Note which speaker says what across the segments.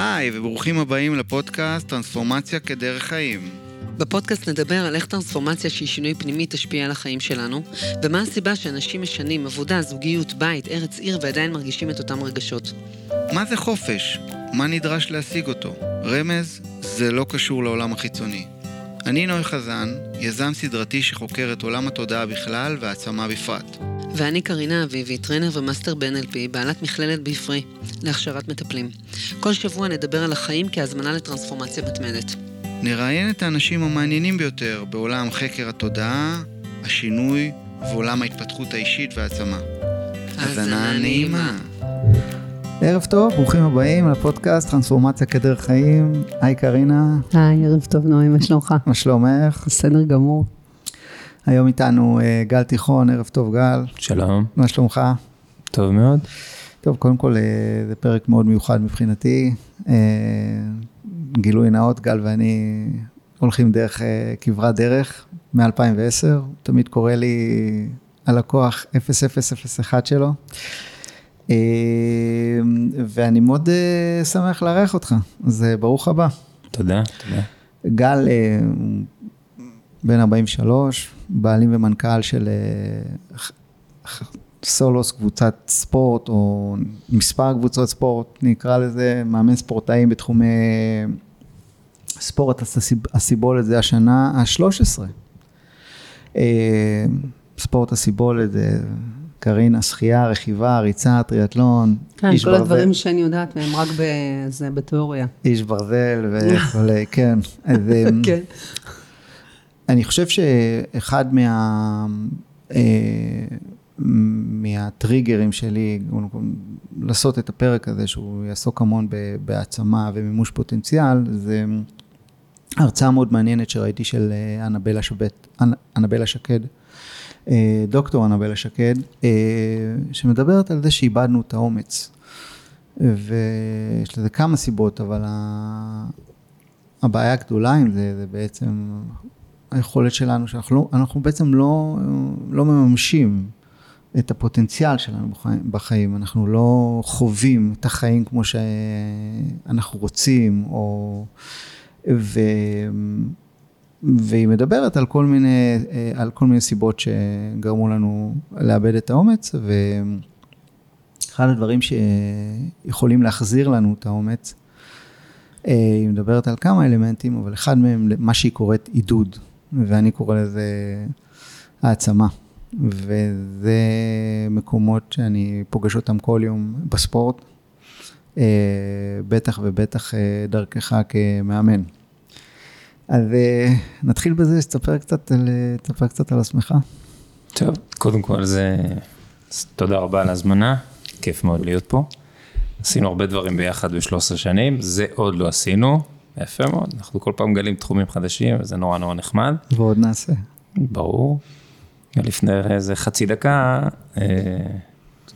Speaker 1: היי, וברוכים הבאים לפודקאסט טרנספורמציה כדרך חיים.
Speaker 2: בפודקאסט נדבר על איך טרנספורמציה שהיא שינוי פנימי תשפיע על החיים שלנו, ומה הסיבה שאנשים משנים עבודה, זוגיות, בית, ארץ עיר ועדיין מרגישים את אותם רגשות.
Speaker 1: מה זה חופש? מה נדרש להשיג אותו? רמז, זה לא קשור לעולם החיצוני. אני נוי חזן, יזם סדרתי שחוקר את עולם התודעה בכלל והעצמה בפרט.
Speaker 2: ואני קרינה אביבי, trainer ו master ב-NLP, בעלת מכללת בעפרי, להכשרת מטפלים. כל שבוע נדבר על החיים כהזמנה לטרנספורמציה מתמדת.
Speaker 1: נראיין את האנשים המעניינים ביותר בעולם חקר התודעה, השינוי ועולם ההתפתחות האישית והעצמה.
Speaker 2: האזנה נעימה.
Speaker 1: ערב טוב, ברוכים הבאים לפודקאסט טרנספורמציה כדרך חיים. היי קרינה.
Speaker 2: היי, ערב טוב נוי, מה שלומך?
Speaker 1: מה שלומך?
Speaker 2: בסדר גמור.
Speaker 1: היום איתנו אה, גל תיכון, ערב טוב גל.
Speaker 3: שלום.
Speaker 1: מה שלומך?
Speaker 3: טוב מאוד.
Speaker 1: טוב, קודם כל אה, זה פרק מאוד מיוחד מבחינתי. אה, גילוי נאות, גל ואני הולכים דרך כברת דרך מ-2010. תמיד קורא לי הלקוח 0001 שלו. ואני מאוד שמח לארח אותך, אז ברוך הבא.
Speaker 3: תודה, תודה.
Speaker 1: גל בן 43, בעלים ומנכ"ל של אה, סולוס, קבוצת ספורט, או מספר קבוצות ספורט, נקרא לזה, מאמן ספורטאים בתחומי ספורט הסיבולת, זה השנה ה-13. אה, ספורט הסיבולת זה קרינה, שחייה, רכיבה, ריצה, טריאטלון.
Speaker 2: כן, כל ברזל. הדברים שאני יודעת מהם רק בזה, בתיאוריה.
Speaker 1: איש ברזל וכל, כן. אז, כן. אני חושב שאחד מה... אה, מהטריגרים שלי, לעשות את הפרק הזה, שהוא יעסוק המון בהעצמה ומימוש פוטנציאל, זה הרצאה מאוד מעניינת שראיתי של אה, אנבלה, שבט, אנבלה שקד, אה, דוקטור אנבלה שקד, שמדברת על זה שאיבדנו את האומץ. ויש לזה כמה סיבות, אבל הבעיה הגדולה עם זה, זה בעצם היכולת שלנו, שאנחנו לא, אנחנו בעצם לא, לא מממשים את הפוטנציאל שלנו בחיים, אנחנו לא חווים את החיים כמו שאנחנו רוצים, או... ו... והיא מדברת על כל מיני, על כל מיני סיבות שגרמו לנו לאבד את האומץ, ואחד הדברים שיכולים להחזיר לנו את האומץ, היא מדברת על כמה אלמנטים, אבל אחד מהם, מה שהיא קוראת עידוד. ואני קורא לזה העצמה. וזה מקומות שאני פוגש אותם כל יום בספורט, אה, בטח ובטח אה, דרכך כמאמן. אז אה, נתחיל בזה, שתספר קצת, קצת על עצמך.
Speaker 3: טוב, קודם כל זה, תודה רבה על ההזמנה, כיף מאוד להיות פה. עשינו הרבה דברים ביחד ב-13 שנים, זה עוד לא עשינו, יפה מאוד, אנחנו כל פעם מגלים תחומים חדשים, וזה נורא נורא נחמד.
Speaker 1: ועוד נעשה.
Speaker 3: ברור. לפני איזה חצי דקה, אה,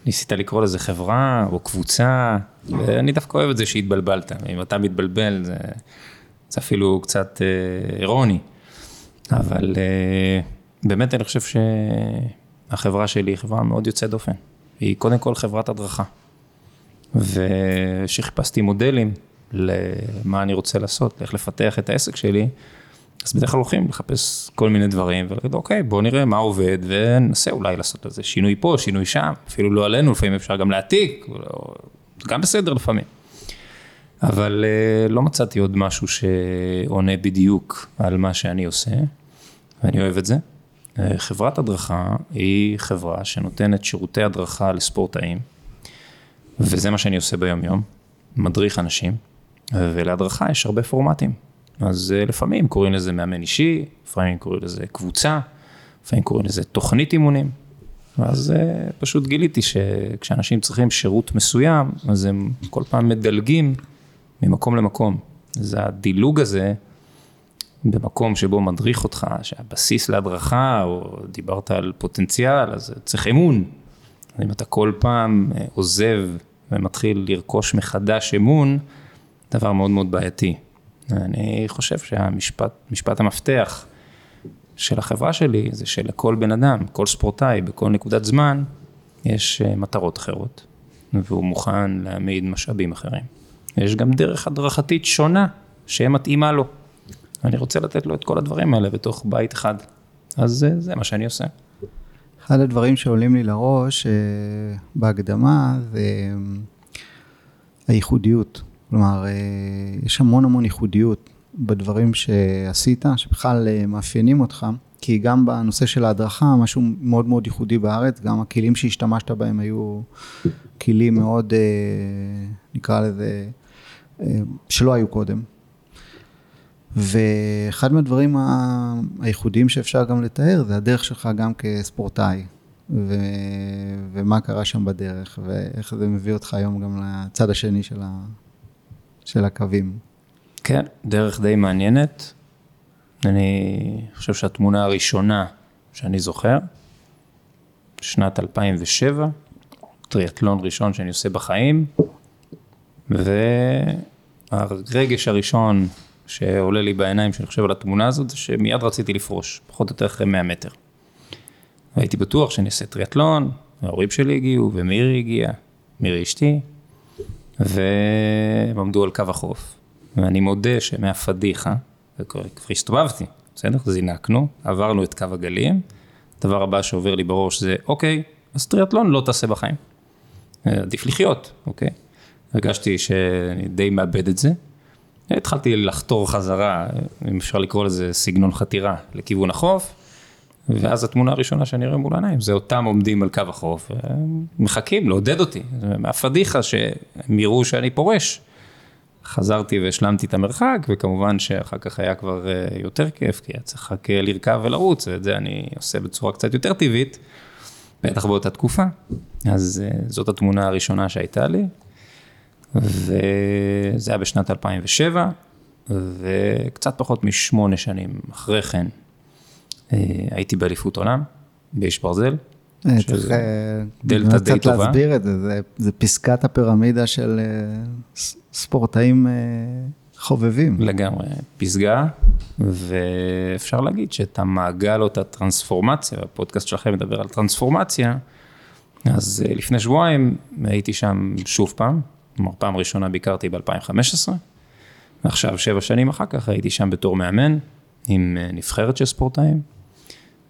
Speaker 3: ניסית לקרוא לזה חברה או קבוצה, ואני דווקא אוהב את זה שהתבלבלת. אם אתה מתבלבל, זה, זה אפילו קצת אה, אירוני. אבל אה, באמת אני חושב שהחברה שלי היא חברה מאוד יוצאת דופן. היא קודם כל חברת הדרכה. ושחיפשתי מודלים למה אני רוצה לעשות, איך לפתח את העסק שלי, אז בדרך כלל הולכים לחפש כל מיני דברים, ולהגיד, אוקיי, בוא נראה מה עובד, וננסה אולי לעשות איזה שינוי פה, שינוי שם, אפילו לא עלינו, לפעמים אפשר גם להעתיק, גם בסדר לפעמים. אבל אה, לא מצאתי עוד משהו שעונה בדיוק על מה שאני עושה, ואני אוהב את זה. אה, חברת הדרכה היא חברה שנותנת שירותי הדרכה לספורטאים, וזה מה שאני עושה ביום יום, מדריך אנשים. ולהדרכה יש הרבה פורמטים. אז אה, לפעמים קוראים לזה מאמן אישי, לפעמים קוראים לזה קבוצה, לפעמים קוראים לזה תוכנית אימונים. ואז אה, פשוט גיליתי שכשאנשים צריכים שירות מסוים, אז הם כל פעם מדלגים ממקום למקום. זה הדילוג הזה, במקום שבו מדריך אותך, שהבסיס להדרכה, או דיברת על פוטנציאל, אז צריך אמון. אם אתה כל פעם אה, עוזב ומתחיל לרכוש מחדש אמון, דבר מאוד מאוד בעייתי. אני חושב שהמשפט, משפט המפתח של החברה שלי זה שלכל בן אדם, כל ספורטאי, בכל נקודת זמן, יש אה, מטרות אחרות, והוא מוכן להעמיד משאבים אחרים. יש גם דרך הדרכתית שונה שמתאימה לו. אני רוצה לתת לו את כל הדברים האלה בתוך בית אחד. אז זה, זה מה שאני עושה.
Speaker 1: אחד הדברים שעולים לי לראש אה, בהקדמה זה אה, הייחודיות. כלומר, אה, יש המון המון ייחודיות בדברים שעשית, שבכלל מאפיינים אותך, כי גם בנושא של ההדרכה, משהו מאוד מאוד ייחודי בארץ, גם הכלים שהשתמשת בהם היו כלים מאוד, נקרא לזה, שלא היו קודם. ואחד מהדברים הייחודיים שאפשר גם לתאר, זה הדרך שלך גם כספורטאי, ו... ומה קרה שם בדרך, ואיך זה מביא אותך היום גם לצד השני של, ה... של הקווים.
Speaker 3: כן, דרך די מעניינת. אני חושב שהתמונה הראשונה שאני זוכר, שנת 2007, טריאטלון ראשון שאני עושה בחיים, והרגש הראשון שעולה לי בעיניים כשאני חושב על התמונה הזאת, זה שמיד רציתי לפרוש, פחות או יותר אחרי 100 מטר. והייתי בטוח שאני אעשה טריאטלון, ההורים שלי הגיעו, ומירי הגיעה, מירי אשתי, והם עמדו על קו החוף. ואני מודה שמהפדיחה, וכבר הסתובבתי, בסדר? זינקנו, עברנו את קו הגלים, הדבר הבא שעובר לי בראש זה, אוקיי, אז טריאטלון לא תעשה בחיים. עדיף לחיות, אוקיי? הרגשתי שאני די מאבד את זה, התחלתי לחתור חזרה, אם אפשר לקרוא לזה סגנון חתירה, לכיוון החוף, ואז התמונה הראשונה שאני רואה מול העיניים, זה אותם עומדים על קו החוף, מחכים לעודד אותי, מהפדיחה שהם יראו שאני פורש. חזרתי והשלמתי את המרחק, וכמובן שאחר כך היה כבר אה, יותר כיף, כי היה צריך רק אה, לרכב ולרוץ, ואת זה אני עושה בצורה קצת יותר טבעית, בטח באותה תקופה. אז אה, זאת התמונה הראשונה שהייתה לי, וזה היה בשנת 2007, וקצת פחות משמונה שנים אחרי כן הייתי באליפות עולם, באיש ברזל.
Speaker 1: אה, צריך אה, דלתא די טובה. קצת להסביר את זה, זה, זה פסקת הפירמידה של ספורטאים חובבים.
Speaker 3: לגמרי, פסגה, ואפשר להגיד שאת המעגל או את הטרנספורמציה, הפודקאסט שלכם מדבר על טרנספורמציה, אז לפני שבועיים הייתי שם שוב פעם, כלומר, פעם ראשונה ביקרתי ב-2015, ועכשיו, שבע שנים אחר כך, הייתי שם בתור מאמן, עם אה, נבחרת של ספורטאים,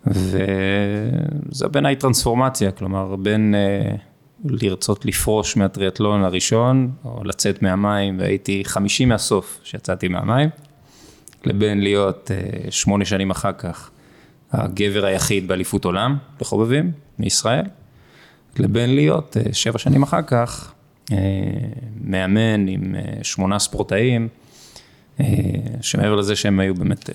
Speaker 3: וזה בעיניי טרנספורמציה, כלומר, בין uh, לרצות לפרוש מהטריאטלון הראשון, או לצאת מהמים, והייתי חמישי מהסוף שיצאתי מהמים, לבין להיות uh, שמונה שנים אחר כך הגבר היחיד באליפות עולם לחובבים מישראל, לבין להיות uh, שבע שנים אחר כך אה, מאמן עם אה, שמונה ספורטאים, אה, שמעבר לזה שהם היו באמת,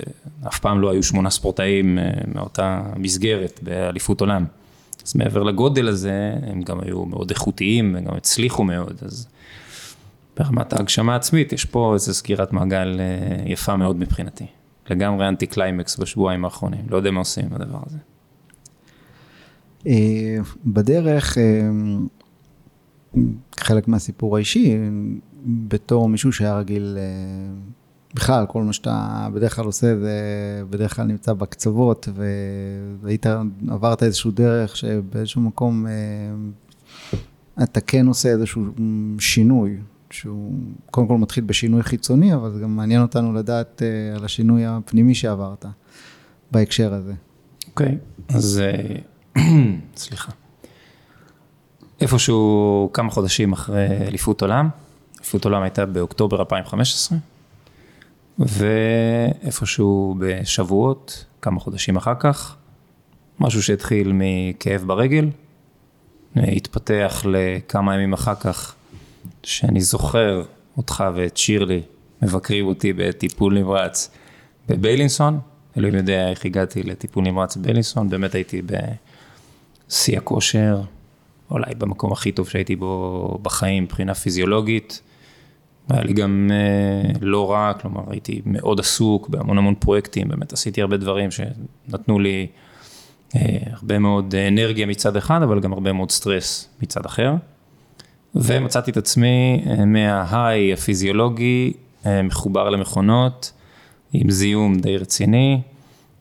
Speaker 3: אף פעם לא היו שמונה ספורטאים מאותה מסגרת באליפות עולם. אז מעבר לגודל הזה, הם גם היו מאוד איכותיים וגם הצליחו מאוד, אז ברמת ההגשמה העצמית, יש פה איזו סגירת מעגל יפה מאוד מבחינתי. לגמרי אנטי קליימקס בשבועיים האחרונים, לא יודע מה עושים עם הדבר הזה.
Speaker 1: בדרך, חלק מהסיפור האישי, בתור מישהו שהיה רגיל, אה, בכלל, כל מה שאתה בדרך כלל עושה, זה בדרך כלל נמצא בקצוות, והיית, עברת איזשהו דרך שבאיזשהו מקום אה, אתה כן עושה איזשהו שינוי, שהוא קודם כל מתחיל בשינוי חיצוני, אבל זה גם מעניין אותנו לדעת אה, על השינוי הפנימי שעברת בהקשר הזה.
Speaker 3: אוקיי, okay, אז סליחה. איפשהו כמה חודשים אחרי אליפות עולם, אליפות עולם הייתה באוקטובר 2015, ואיפשהו בשבועות, כמה חודשים אחר כך, משהו שהתחיל מכאב ברגל, התפתח לכמה ימים אחר כך, שאני זוכר אותך ואת שירלי מבקרים אותי בטיפול נמרץ בביילינסון, אלוהים יודע איך הגעתי לטיפול נמרץ בביילינסון, באמת הייתי בשיא הכושר, אולי במקום הכי טוב שהייתי בו בחיים מבחינה פיזיולוגית. היה לי גם אה, לא רע, כלומר הייתי מאוד עסוק בהמון המון פרויקטים, באמת עשיתי הרבה דברים שנתנו לי אה, הרבה מאוד אנרגיה מצד אחד, אבל גם הרבה מאוד סטרס מצד אחר. ומצאתי את עצמי אה, מההיי הפיזיולוגי מחובר למכונות, עם זיהום די רציני.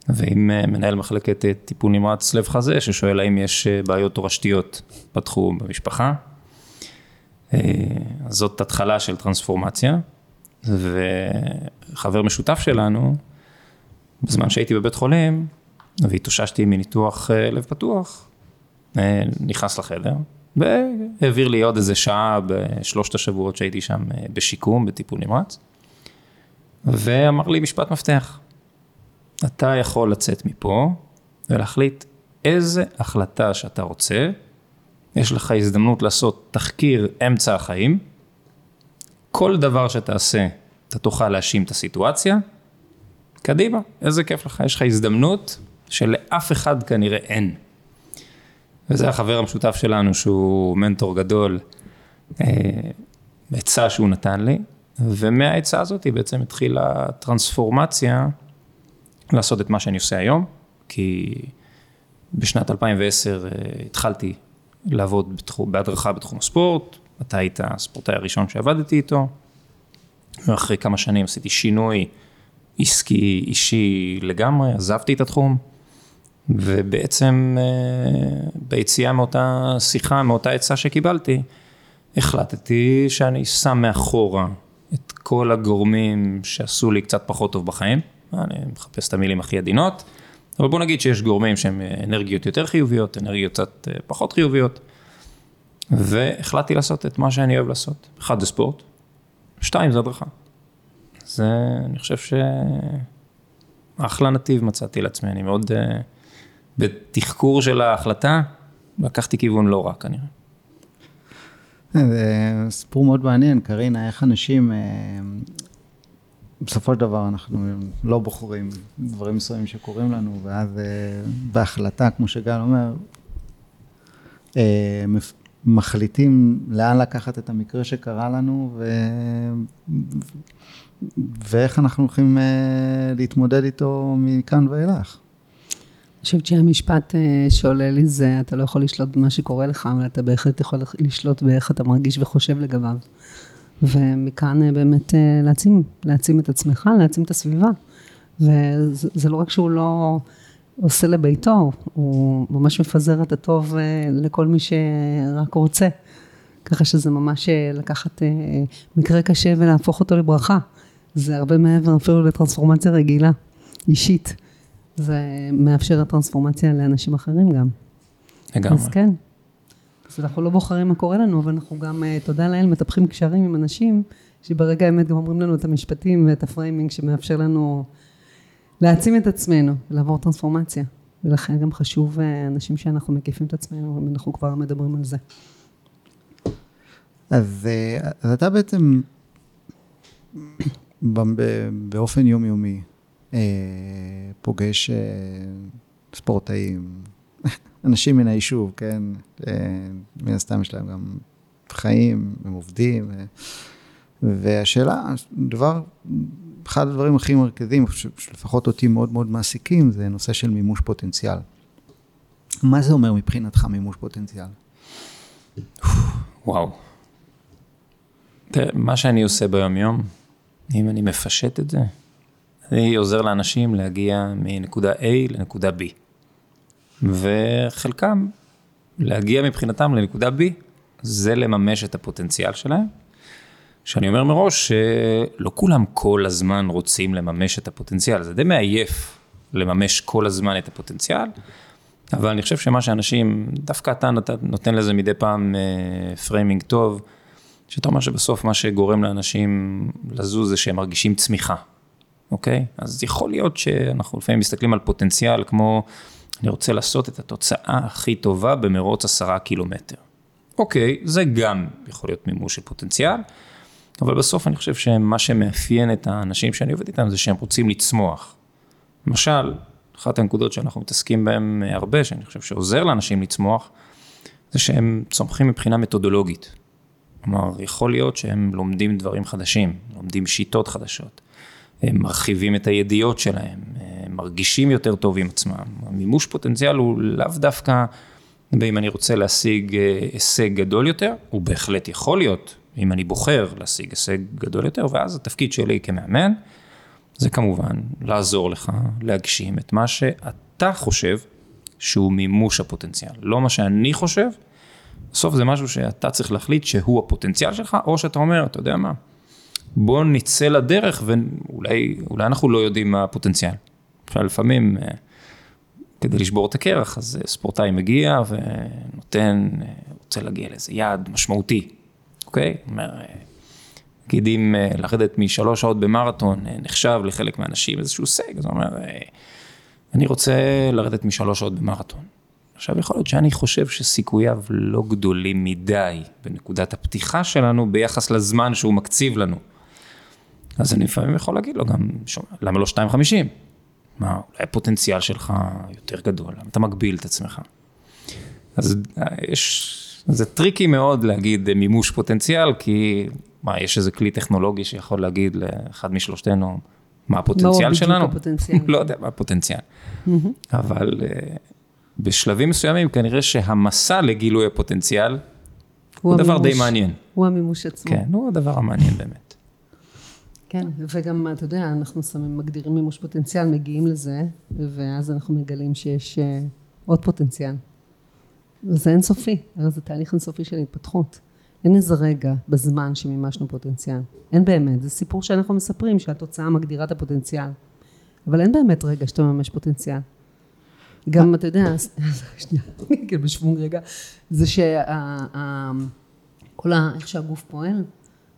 Speaker 3: ועם מנהל מחלקת טיפול נמרץ לב חזה, ששואל האם יש בעיות תורשתיות בתחום במשפחה. אז זאת התחלה של טרנספורמציה, וחבר משותף שלנו, בזמן שהייתי בבית חולים, והתאוששתי מניתוח לב פתוח, נכנס לחדר, והעביר לי עוד איזה שעה בשלושת השבועות שהייתי שם בשיקום, בטיפול נמרץ, ואמר לי משפט מפתח, אתה יכול לצאת מפה ולהחליט איזה החלטה שאתה רוצה, יש לך הזדמנות לעשות תחקיר אמצע החיים, כל דבר שתעשה, אתה תוכל להאשים את הסיטואציה, קדימה, איזה כיף לך, יש לך הזדמנות שלאף אחד כנראה אין. וזה החבר המשותף שלנו שהוא מנטור גדול, אה, עצה שהוא נתן לי, ומהעצה הזאת היא בעצם התחילה טרנספורמציה לעשות את מה שאני עושה היום, כי בשנת 2010 אה, התחלתי לעבוד בתחום, בהדרכה בתחום הספורט, אתה היית הספורטאי הראשון שעבדתי איתו, ואחרי כמה שנים עשיתי שינוי עסקי אישי לגמרי, עזבתי את התחום. ובעצם אה, ביציאה מאותה שיחה, מאותה עצה שקיבלתי, החלטתי שאני שם מאחורה את כל הגורמים שעשו לי קצת פחות טוב בחיים, אני מחפש את המילים הכי עדינות, אבל בוא נגיד שיש גורמים שהם אנרגיות יותר חיוביות, אנרגיות קצת אה, פחות חיוביות, והחלטתי לעשות את מה שאני אוהב לעשות. אחד זה ספורט, שתיים זה הדרכה. זה, אני חושב שאחלה נתיב מצאתי לעצמי, אני מאוד... אה, בתחקור של ההחלטה, לקחתי כיוון לא רע כנראה.
Speaker 1: זה סיפור מאוד מעניין, קרינה, איך אנשים, אה, בסופו של דבר אנחנו לא בוחרים דברים מסוימים שקורים לנו, ואז אה, בהחלטה, כמו שגל אומר, אה, מחליטים לאן לקחת את המקרה שקרה לנו, ו... ואיך אנחנו הולכים להתמודד איתו מכאן ואילך.
Speaker 2: חושבת שהמשפט אה, שעולה לי זה, אתה לא יכול לשלוט במה שקורה לך, אבל אתה בהחלט יכול לשלוט באיך אתה מרגיש וחושב לגביו. ומכאן אה, באמת אה, להעצים, להעצים את עצמך, להעצים את הסביבה. וזה לא רק שהוא לא עושה לביתו, הוא ממש מפזר את הטוב לכל מי שרק רוצה. ככה שזה ממש לקחת מקרה קשה ולהפוך אותו לברכה. זה הרבה מעבר אפילו לטרנספורמציה רגילה, אישית. זה מאפשר הטרנספורמציה לאנשים אחרים גם.
Speaker 3: לגמרי.
Speaker 2: אז כן. אז אנחנו לא בוחרים מה קורה לנו, אבל אנחנו גם, אה, תודה לאל, מטפחים קשרים עם אנשים, שברגע האמת גם אומרים לנו את המשפטים ואת ה framing שמאפשר לנו להעצים את עצמנו, לעבור טרנספורמציה. ולכן גם חשוב אה, אנשים שאנחנו מקיפים את עצמנו, אם אנחנו כבר מדברים על זה.
Speaker 1: אז, אה, אז אתה בעצם באופן יומיומי, פוגש ספורטאים, אנשים מן היישוב, כן? אה, מן הסתם יש להם גם חיים, הם עובדים. והשאלה, דבר, אחד הדברים הכי מרכזיים, שלפחות אותי מאוד מאוד מעסיקים, זה נושא של מימוש פוטנציאל. מה זה אומר מבחינתך מימוש פוטנציאל?
Speaker 3: וואו. תראה, מה שאני עושה ביום-יום, אם אני מפשט את זה, אני עוזר לאנשים להגיע מנקודה A לנקודה B. וחלקם, להגיע מבחינתם לנקודה B, זה לממש את הפוטנציאל שלהם. שאני אומר מראש שלא כולם כל הזמן רוצים לממש את הפוטנציאל, זה די מעייף לממש כל הזמן את הפוטנציאל, אבל אני חושב שמה שאנשים, דווקא אתה נותן לזה מדי פעם framing אה, טוב, שאתה אומר שבסוף מה שגורם לאנשים לזוז זה שהם מרגישים צמיחה. אוקיי? אז יכול להיות שאנחנו לפעמים מסתכלים על פוטנציאל כמו, אני רוצה לעשות את התוצאה הכי טובה במרוץ עשרה קילומטר. אוקיי, זה גם יכול להיות מימוש של פוטנציאל, אבל בסוף אני חושב שמה שמאפיין את האנשים שאני עובד איתם זה שהם רוצים לצמוח. למשל, אחת הנקודות שאנחנו מתעסקים בהן הרבה, שאני חושב שעוזר לאנשים לצמוח, זה שהם צומחים מבחינה מתודולוגית. כלומר, יכול להיות שהם לומדים דברים חדשים, לומדים שיטות חדשות. הם מרחיבים את הידיעות שלהם, הם מרגישים יותר טוב עם עצמם. המימוש פוטנציאל הוא לאו דווקא, אם אני רוצה להשיג אה, הישג גדול יותר, הוא בהחלט יכול להיות, אם אני בוחר להשיג הישג גדול יותר, ואז התפקיד שלי כמאמן, זה כמובן לעזור לך להגשים את מה שאתה חושב שהוא מימוש הפוטנציאל, לא מה שאני חושב, בסוף זה משהו שאתה צריך להחליט שהוא הפוטנציאל שלך, או שאתה אומר, אתה יודע מה, בוא נצא לדרך ואולי אנחנו לא יודעים מה הפוטנציאל. לפעמים, אה, כדי לשבור את הקרח, אז אה, ספורטאי מגיע ונותן, אה, רוצה להגיע לאיזה יעד משמעותי, אוקיי? אומר, נגיד אם לרדת משלוש שעות במרתון נחשב לחלק מהאנשים איזשהו הישג, אז הוא אומר, אני רוצה לרדת משלוש שעות במרתון. עכשיו, יכול להיות שאני חושב שסיכוייו לא גדולים מדי בנקודת הפתיחה שלנו ביחס לזמן שהוא מקציב לנו. אז אני לפעמים יכול להגיד לו גם, שומע, למה לא 2.50? מה, אולי הפוטנציאל שלך יותר גדול, אתה מגביל את עצמך? אז אה, יש, זה tricky מאוד להגיד מימוש פוטנציאל, כי מה, יש איזה כלי טכנולוגי שיכול להגיד לאחד משלושתנו מה הפוטנציאל שלנו?
Speaker 2: לא, בדיוק הפוטנציאל.
Speaker 3: לא יודע מה הפוטנציאל. אבל אה, בשלבים מסוימים כנראה שהמסע לגילוי הפוטנציאל הוא, הוא דבר די מעניין.
Speaker 2: הוא המימוש עצמו.
Speaker 3: כן, הוא הדבר המעניין באמת.
Speaker 2: כן, וגם, אתה יודע, אנחנו שמים, מגדירים מימוש פוטנציאל, מגיעים לזה, ואז אנחנו מגלים שיש uh, עוד פוטנציאל. וזה אינסופי, הרי זה תהליך אינסופי של התפתחות. אין איזה רגע בזמן שמימשנו פוטנציאל. אין באמת, זה סיפור שאנחנו מספרים, שהתוצאה מגדירה את הפוטנציאל. אבל אין באמת רגע שאתה מממש פוטנציאל. גם, אתה יודע, שנייה, אגיד בשוונג רגע, זה שכל ה... איך שהגוף פועל,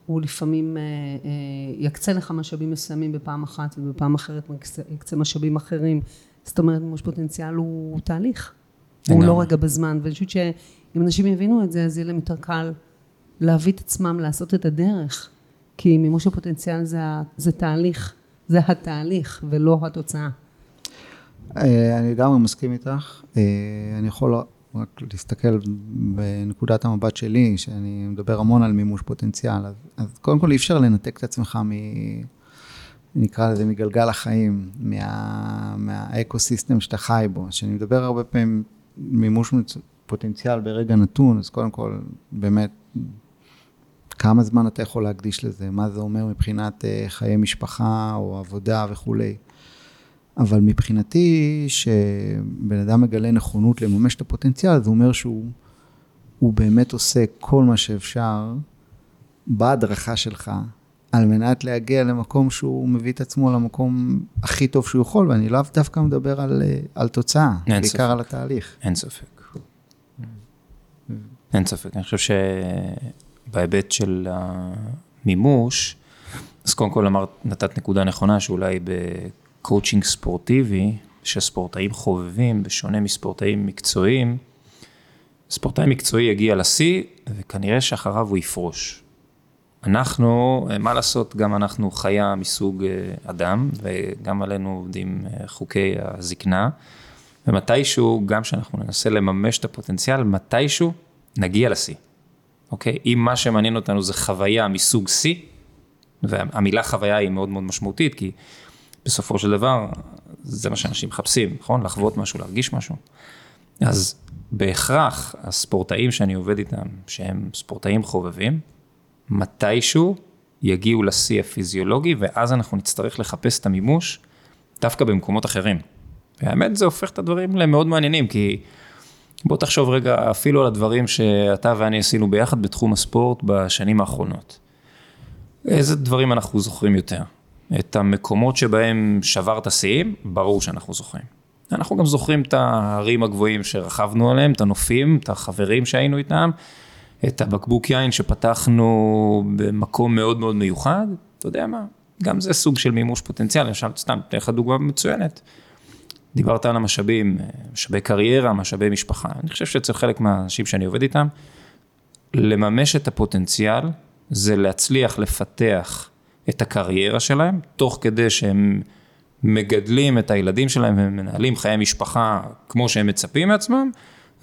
Speaker 2: הוא לפעמים אה, אה, יקצה לך משאבים מסוימים בפעם אחת ובפעם אחרת יקצה משאבים אחרים. זאת אומרת, מימוש פוטנציאל הוא תהליך. הוא לא רגע בזמן, ואני חושבת שאם אנשים יבינו את זה, אז יהיה להם יותר קל להביא את עצמם לעשות את הדרך. כי מימוש הפוטנציאל זה, זה תהליך, זה התהליך ולא התוצאה.
Speaker 1: אה, אני לגמרי מסכים איתך. אני יכול רק להסתכל בנקודת המבט שלי, שאני מדבר המון על מימוש פוטנציאל, אז, אז קודם כל אי אפשר לנתק את עצמך מ... נקרא לזה מגלגל החיים, מה, מהאקו-סיסטם שאתה חי בו. כשאני מדבר הרבה פעמים מימוש פוטנציאל ברגע נתון, אז קודם כל, באמת, כמה זמן אתה יכול להקדיש לזה, מה זה אומר מבחינת אה, חיי משפחה או עבודה וכולי. אבל מבחינתי, שבן אדם מגלה נכונות לממש את הפוטנציאל, זה אומר שהוא באמת עושה כל מה שאפשר בהדרכה שלך, על מנת להגיע למקום שהוא מביא את עצמו למקום הכי טוב שהוא יכול, ואני לאו דווקא מדבר על, על תוצאה, בעיקר ספק. על התהליך.
Speaker 3: אין ספק. אין ספק. אני חושב שבהיבט של המימוש, אז קודם כל אמרת, נתת נקודה נכונה, שאולי קואוצ'ינג ספורטיבי, שספורטאים חובבים, בשונה מספורטאים מקצועיים, ספורטאי מקצועי יגיע לשיא, וכנראה שאחריו הוא יפרוש. אנחנו, מה לעשות, גם אנחנו חיה מסוג אה, אדם, וגם עלינו עובדים אה, חוקי הזקנה, ומתישהו, גם כשאנחנו ננסה לממש את הפוטנציאל, מתישהו נגיע לשיא. אוקיי? אם מה שמעניין אותנו זה חוויה מסוג שיא, והמילה חוויה היא מאוד מאוד משמעותית, כי בסופו של דבר, זה מה שאנשים מחפשים, נכון? לחוות משהו, להרגיש משהו. אז בהכרח הספורטאים שאני עובד איתם, שהם ספורטאים חובבים, מתישהו יגיעו לשיא הפיזיולוגי, ואז אנחנו נצטרך לחפש את המימוש דווקא במקומות אחרים. והאמת, זה הופך את הדברים למאוד מעניינים, כי בוא תחשוב רגע אפילו על הדברים שאתה ואני עשינו ביחד בתחום הספורט בשנים האחרונות. איזה דברים אנחנו זוכרים יותר? את המקומות שבהם שברת שיאים, ברור שאנחנו זוכרים. אנחנו גם זוכרים את ההרים הגבוהים שרכבנו עליהם, את הנופים, את החברים שהיינו איתם, את הבקבוק יין שפתחנו במקום מאוד מאוד מיוחד, אתה יודע מה, גם זה סוג של מימוש פוטנציאל, למשל, סתם, אתן לך דוגמה מצוינת. דיברת על המשאבים, משאבי קריירה, משאבי משפחה. אני חושב שאצל חלק מהאנשים שאני עובד איתם, לממש את הפוטנציאל זה להצליח לפתח את הקריירה שלהם, תוך כדי שהם מגדלים את הילדים שלהם ומנהלים חיי משפחה כמו שהם מצפים מעצמם,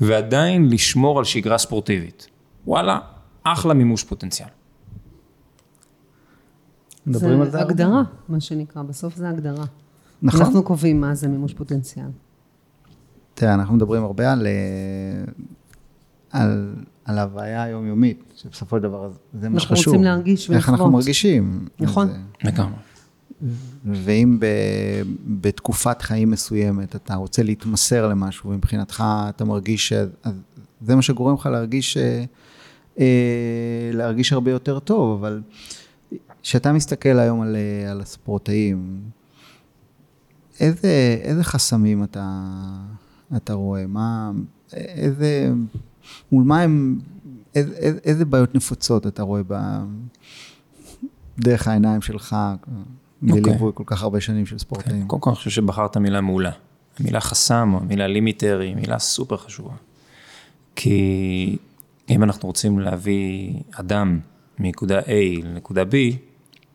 Speaker 3: ועדיין לשמור על שגרה ספורטיבית. וואלה, אחלה מימוש פוטנציאל.
Speaker 2: מדברים על זה הגדרה, מה שנקרא, בסוף זה הגדרה. נכון. אנחנו קובעים מה זה מימוש פוטנציאל.
Speaker 1: תראה, אנחנו מדברים הרבה על, אה, על על ההוויה היומיומית, שבסופו של דבר זה מה שחשוב.
Speaker 2: אנחנו רוצים להרגיש ולחוות.
Speaker 1: איך אנחנו מרגישים.
Speaker 2: נכון.
Speaker 3: לגמרי.
Speaker 1: ואם ב, בתקופת חיים מסוימת אתה רוצה להתמסר למשהו, ומבחינתך אתה מרגיש זה מה שגורם לך להרגיש, אה, אה, להרגיש הרבה יותר טוב, אבל כשאתה מסתכל היום על, אה, על הספורטאים, איזה, איזה חסמים אתה, אתה רואה? מה, איזה, מול מה הם, איזה, איזה בעיות נפוצות אתה רואה ב, דרך העיניים שלך, בליווי okay. כל כך הרבה שנים של ספורטאים? Okay.
Speaker 3: קודם כל אני חושב שבחרת מילה מעולה. המילה חסם המילה לימיטר היא מילה סופר חשובה. כי אם אנחנו רוצים להביא אדם מנקודה A לנקודה B,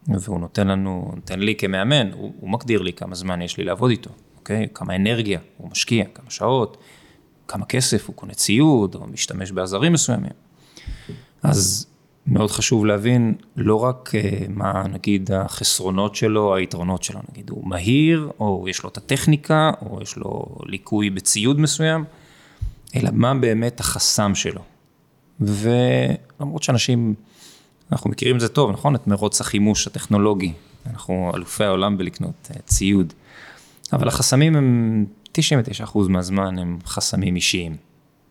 Speaker 3: והוא נותן לנו, נותן לי כמאמן, הוא, הוא מגדיר לי כמה זמן יש לי לעבוד איתו, אוקיי? כמה אנרגיה הוא משקיע, כמה שעות, כמה כסף, הוא קונה ציוד, או משתמש בעזרים מסוימים. אז מאוד חשוב להבין לא רק אה, מה נגיד החסרונות שלו, היתרונות שלו, נגיד הוא מהיר, או יש לו את הטכניקה, או יש לו ליקוי בציוד מסוים, אלא מה באמת החסם שלו. ולמרות שאנשים, אנחנו מכירים את זה טוב, נכון? את מרוץ החימוש הטכנולוגי, אנחנו אלופי העולם בלקנות אה, ציוד, אבל החסמים הם 99% מהזמן הם חסמים אישיים,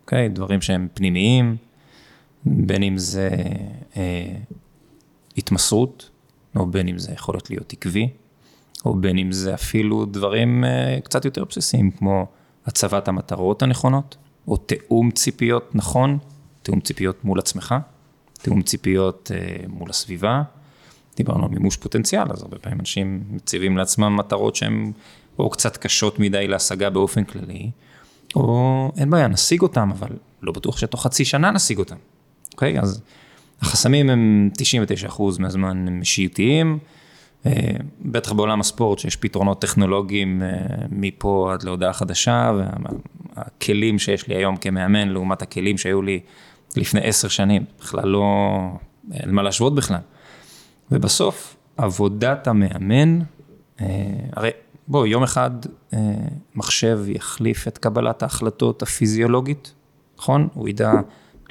Speaker 3: אוקיי? דברים שהם פנימיים. בין אם זה אה, התמסרות, או בין אם זה יכולת להיות עקבי, או בין אם זה אפילו דברים אה, קצת יותר בסיסיים, כמו הצבת המטרות הנכונות, או תיאום ציפיות נכון, תיאום ציפיות מול עצמך, תיאום ציפיות אה, מול הסביבה. דיברנו על מימוש פוטנציאל, אז הרבה פעמים אנשים מציבים לעצמם מטרות שהן או קצת קשות מדי להשגה באופן כללי, או אין בעיה, נשיג אותם, אבל לא בטוח שתוך חצי שנה נשיג אותם. אוקיי? אז החסמים הם 99% מהזמן הם אישיותיים, אה, בטח בעולם הספורט שיש פתרונות טכנולוגיים אה, מפה עד להודעה חדשה, והכלים שיש לי היום כמאמן לעומת הכלים שהיו לי לפני עשר שנים, בכלל לא, אין מה להשוות בכלל. ובסוף, עבודת המאמן, אה, הרי בוא, יום אחד מחשב יחליף את קבלת ההחלטות הפיזיולוגית, נכון? הוא ידע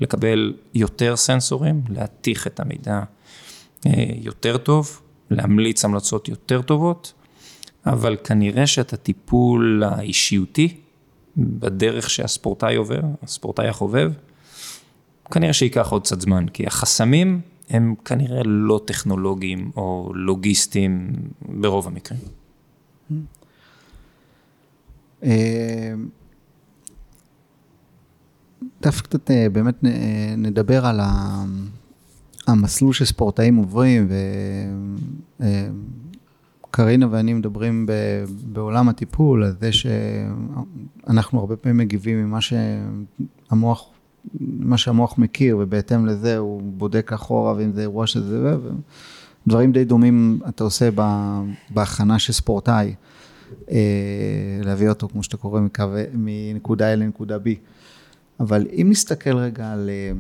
Speaker 3: לקבל יותר סנסורים, להתיך את המידע אה, יותר טוב, להמליץ המלצות יותר טובות, אבל כנראה שאת הטיפול האישיותי, בדרך שהספורטאי עובר, הספורטאי החובב, כנראה שייקח עוד קצת זמן, כי החסמים הם כנראה לא טכנולוגיים או לוגיסטיים ברוב המקרים.
Speaker 1: אה, דווקא קצת אה, באמת נדבר על המסלול שספורטאים עוברים, וקרינה אה, ואני מדברים בעולם הטיפול, על זה שאנחנו הרבה פעמים מגיבים ממה שהמוח, מה שהמוח מכיר, ובהתאם לזה הוא בודק אחורה, ואם זה אירוע שזה, דברים די דומים אתה עושה בהכנה של ספורטאי, אה, להביא אותו, כמו שאתה קורא, מנקודה A לנקודה B. אבל אם נסתכל רגע על, אה,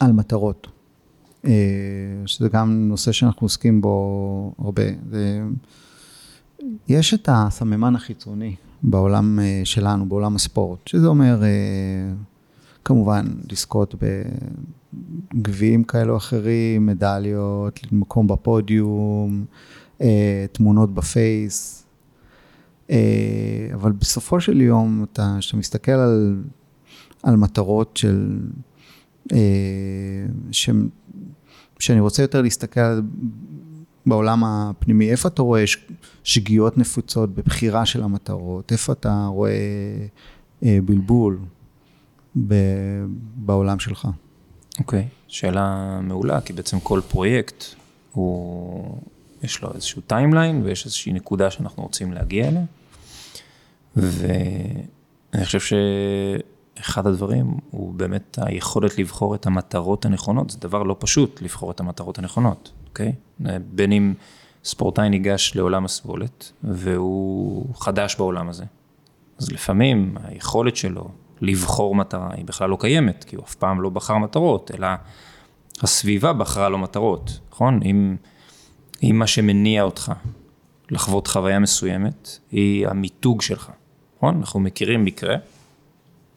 Speaker 1: על מטרות, אה, שזה גם נושא שאנחנו עוסקים בו הרבה, זה, יש את הסממן החיצוני בעולם שלנו, בעולם הספורט, שזה אומר כמובן לזכות בגביעים כאלו או אחרים, מדליות, מקום בפודיום, תמונות בפייס, אה, אבל בסופו של יום, אתה, כשאתה מסתכל על, על מטרות של, אה, ש, שאני רוצה יותר להסתכל בעולם הפנימי, איפה אתה רואה שגיאות נפוצות בבחירה של המטרות? איפה אתה רואה אה, בלבול בעולם שלך?
Speaker 3: אוקיי, okay. שאלה מעולה, כי בעצם כל פרויקט הוא, יש לו איזשהו timeline ויש איזושהי נקודה שאנחנו רוצים להגיע אליה. ואני חושב שאחד הדברים הוא באמת היכולת לבחור את המטרות הנכונות, זה דבר לא פשוט לבחור את המטרות הנכונות, אוקיי? בין אם ספורטאי ניגש לעולם הסבולת והוא חדש בעולם הזה, אז לפעמים היכולת שלו לבחור מטרה היא בכלל לא קיימת, כי הוא אף פעם לא בחר מטרות, אלא הסביבה בחרה לו מטרות, נכון? אם, אם מה שמניע אותך לחוות חוויה מסוימת, היא המיתוג שלך. נכון? אנחנו מכירים מקרה,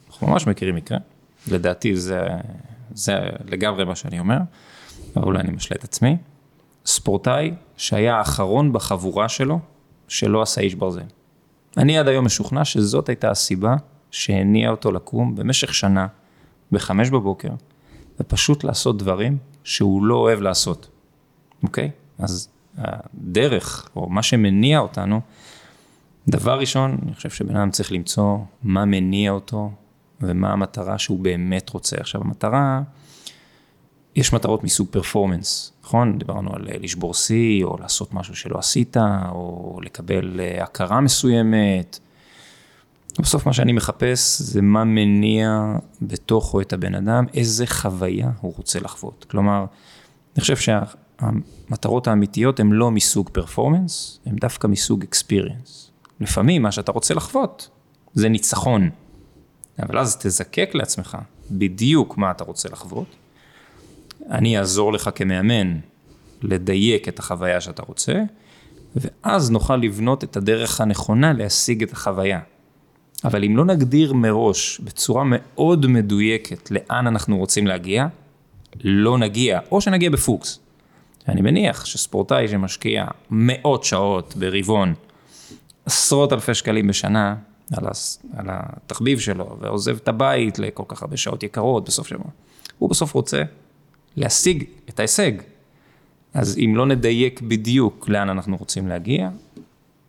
Speaker 3: אנחנו ממש מכירים מקרה, לדעתי זה, זה לגמרי מה שאני אומר, אבל אולי אני משלה את עצמי. ספורטאי שהיה האחרון בחבורה שלו, שלא עשה איש ברזל. אני עד היום משוכנע שזאת הייתה הסיבה שהניע אותו לקום במשך שנה, בחמש בבוקר, ופשוט לעשות דברים שהוא לא אוהב לעשות, אוקיי? אז הדרך, או מה שמניע אותנו, דבר ראשון, אני חושב שבן אדם צריך למצוא מה מניע אותו ומה המטרה שהוא באמת רוצה. עכשיו, המטרה, יש מטרות מסוג פרפורמנס, נכון? דיברנו על אה, לשבור שיא, או לעשות משהו שלא עשית, או לקבל אה, הכרה מסוימת. בסוף מה שאני מחפש זה מה מניע בתוכו את הבן אדם, איזה חוויה הוא רוצה לחוות. כלומר, אני חושב שהמטרות האמיתיות הן לא מסוג פרפורמנס, הן דווקא מסוג אקספיריאנס. לפעמים מה שאתה רוצה לחוות זה ניצחון, אבל אז תזקק לעצמך בדיוק מה אתה רוצה לחוות. אני אעזור לך כמאמן לדייק את החוויה שאתה רוצה, ואז נוכל לבנות את הדרך הנכונה להשיג את החוויה. אבל אם לא נגדיר מראש בצורה מאוד מדויקת לאן אנחנו רוצים להגיע, לא נגיע, או שנגיע בפוקס. אני מניח שספורטאי שמשקיע מאות שעות ברבעון, עשרות אלפי שקלים בשנה על, הס, על התחביב שלו, ועוזב את הבית לכל כך הרבה שעות יקרות בסוף שבוע, הוא בסוף רוצה להשיג את ההישג. אז אם לא נדייק בדיוק לאן אנחנו רוצים להגיע,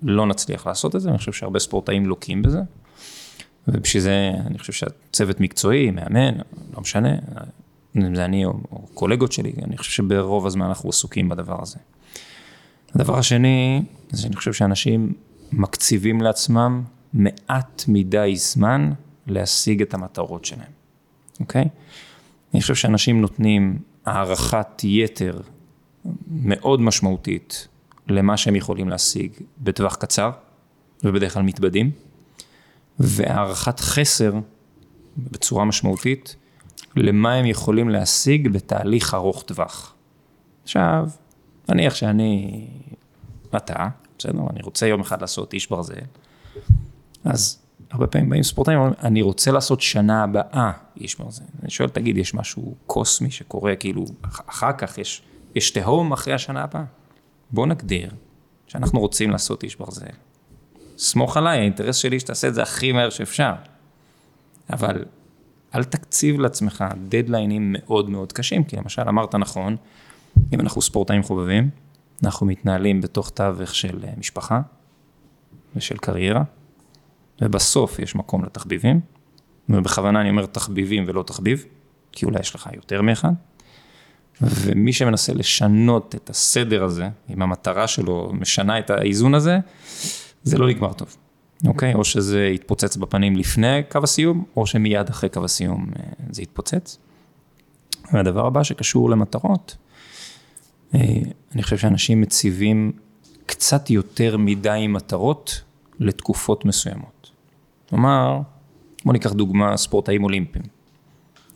Speaker 3: לא נצליח לעשות את זה, אני חושב שהרבה ספורטאים לוקים בזה. ובשביל זה אני חושב שהצוות מקצועי, מאמן, לא משנה, אם זה אני או, או קולגות שלי, אני חושב שברוב הזמן אנחנו עסוקים בדבר הזה. הדבר השני, זה שאני חושב שאנשים מקציבים לעצמם מעט מדי זמן להשיג את המטרות שלהם, אוקיי? אני חושב שאנשים נותנים הערכת יתר מאוד משמעותית למה שהם יכולים להשיג בטווח קצר, ובדרך כלל מתבדים. והערכת חסר בצורה משמעותית למה הם יכולים להשיג בתהליך ארוך טווח. עכשיו, נניח שאני, אתה, בסדר, אני רוצה יום אחד לעשות איש ברזל, אז הרבה פעמים באים ספורטאים ואומרים, אני רוצה לעשות שנה הבאה איש ברזל. אני שואל, תגיד, יש משהו קוסמי שקורה, כאילו, אחר כך יש, יש תהום אחרי השנה הבאה? בוא נגדיר שאנחנו רוצים לעשות איש ברזל. סמוך עליי, האינטרס שלי שתעשה את זה הכי מהר שאפשר. אבל אל תקציב לעצמך דדליינים מאוד מאוד קשים, כי למשל אמרת נכון, אם אנחנו ספורטאים חובבים, אנחנו מתנהלים בתוך תווך של אה, משפחה ושל קריירה, ובסוף יש מקום לתחביבים, ובכוונה אני אומר תחביבים ולא תחביב, כי אולי יש לך יותר מאחד, ומי שמנסה לשנות את הסדר הזה, אם המטרה שלו משנה את האיזון הזה, זה לא נגמר טוב, אוקיי? או שזה יתפוצץ בפנים לפני קו הסיום, או שמיד אחרי קו הסיום אה, זה יתפוצץ. והדבר הבא שקשור למטרות, אה, אני חושב שאנשים מציבים קצת יותר מדי מטרות לתקופות מסוימות. כלומר, בוא ניקח דוגמה ספורטאים אולימפיים.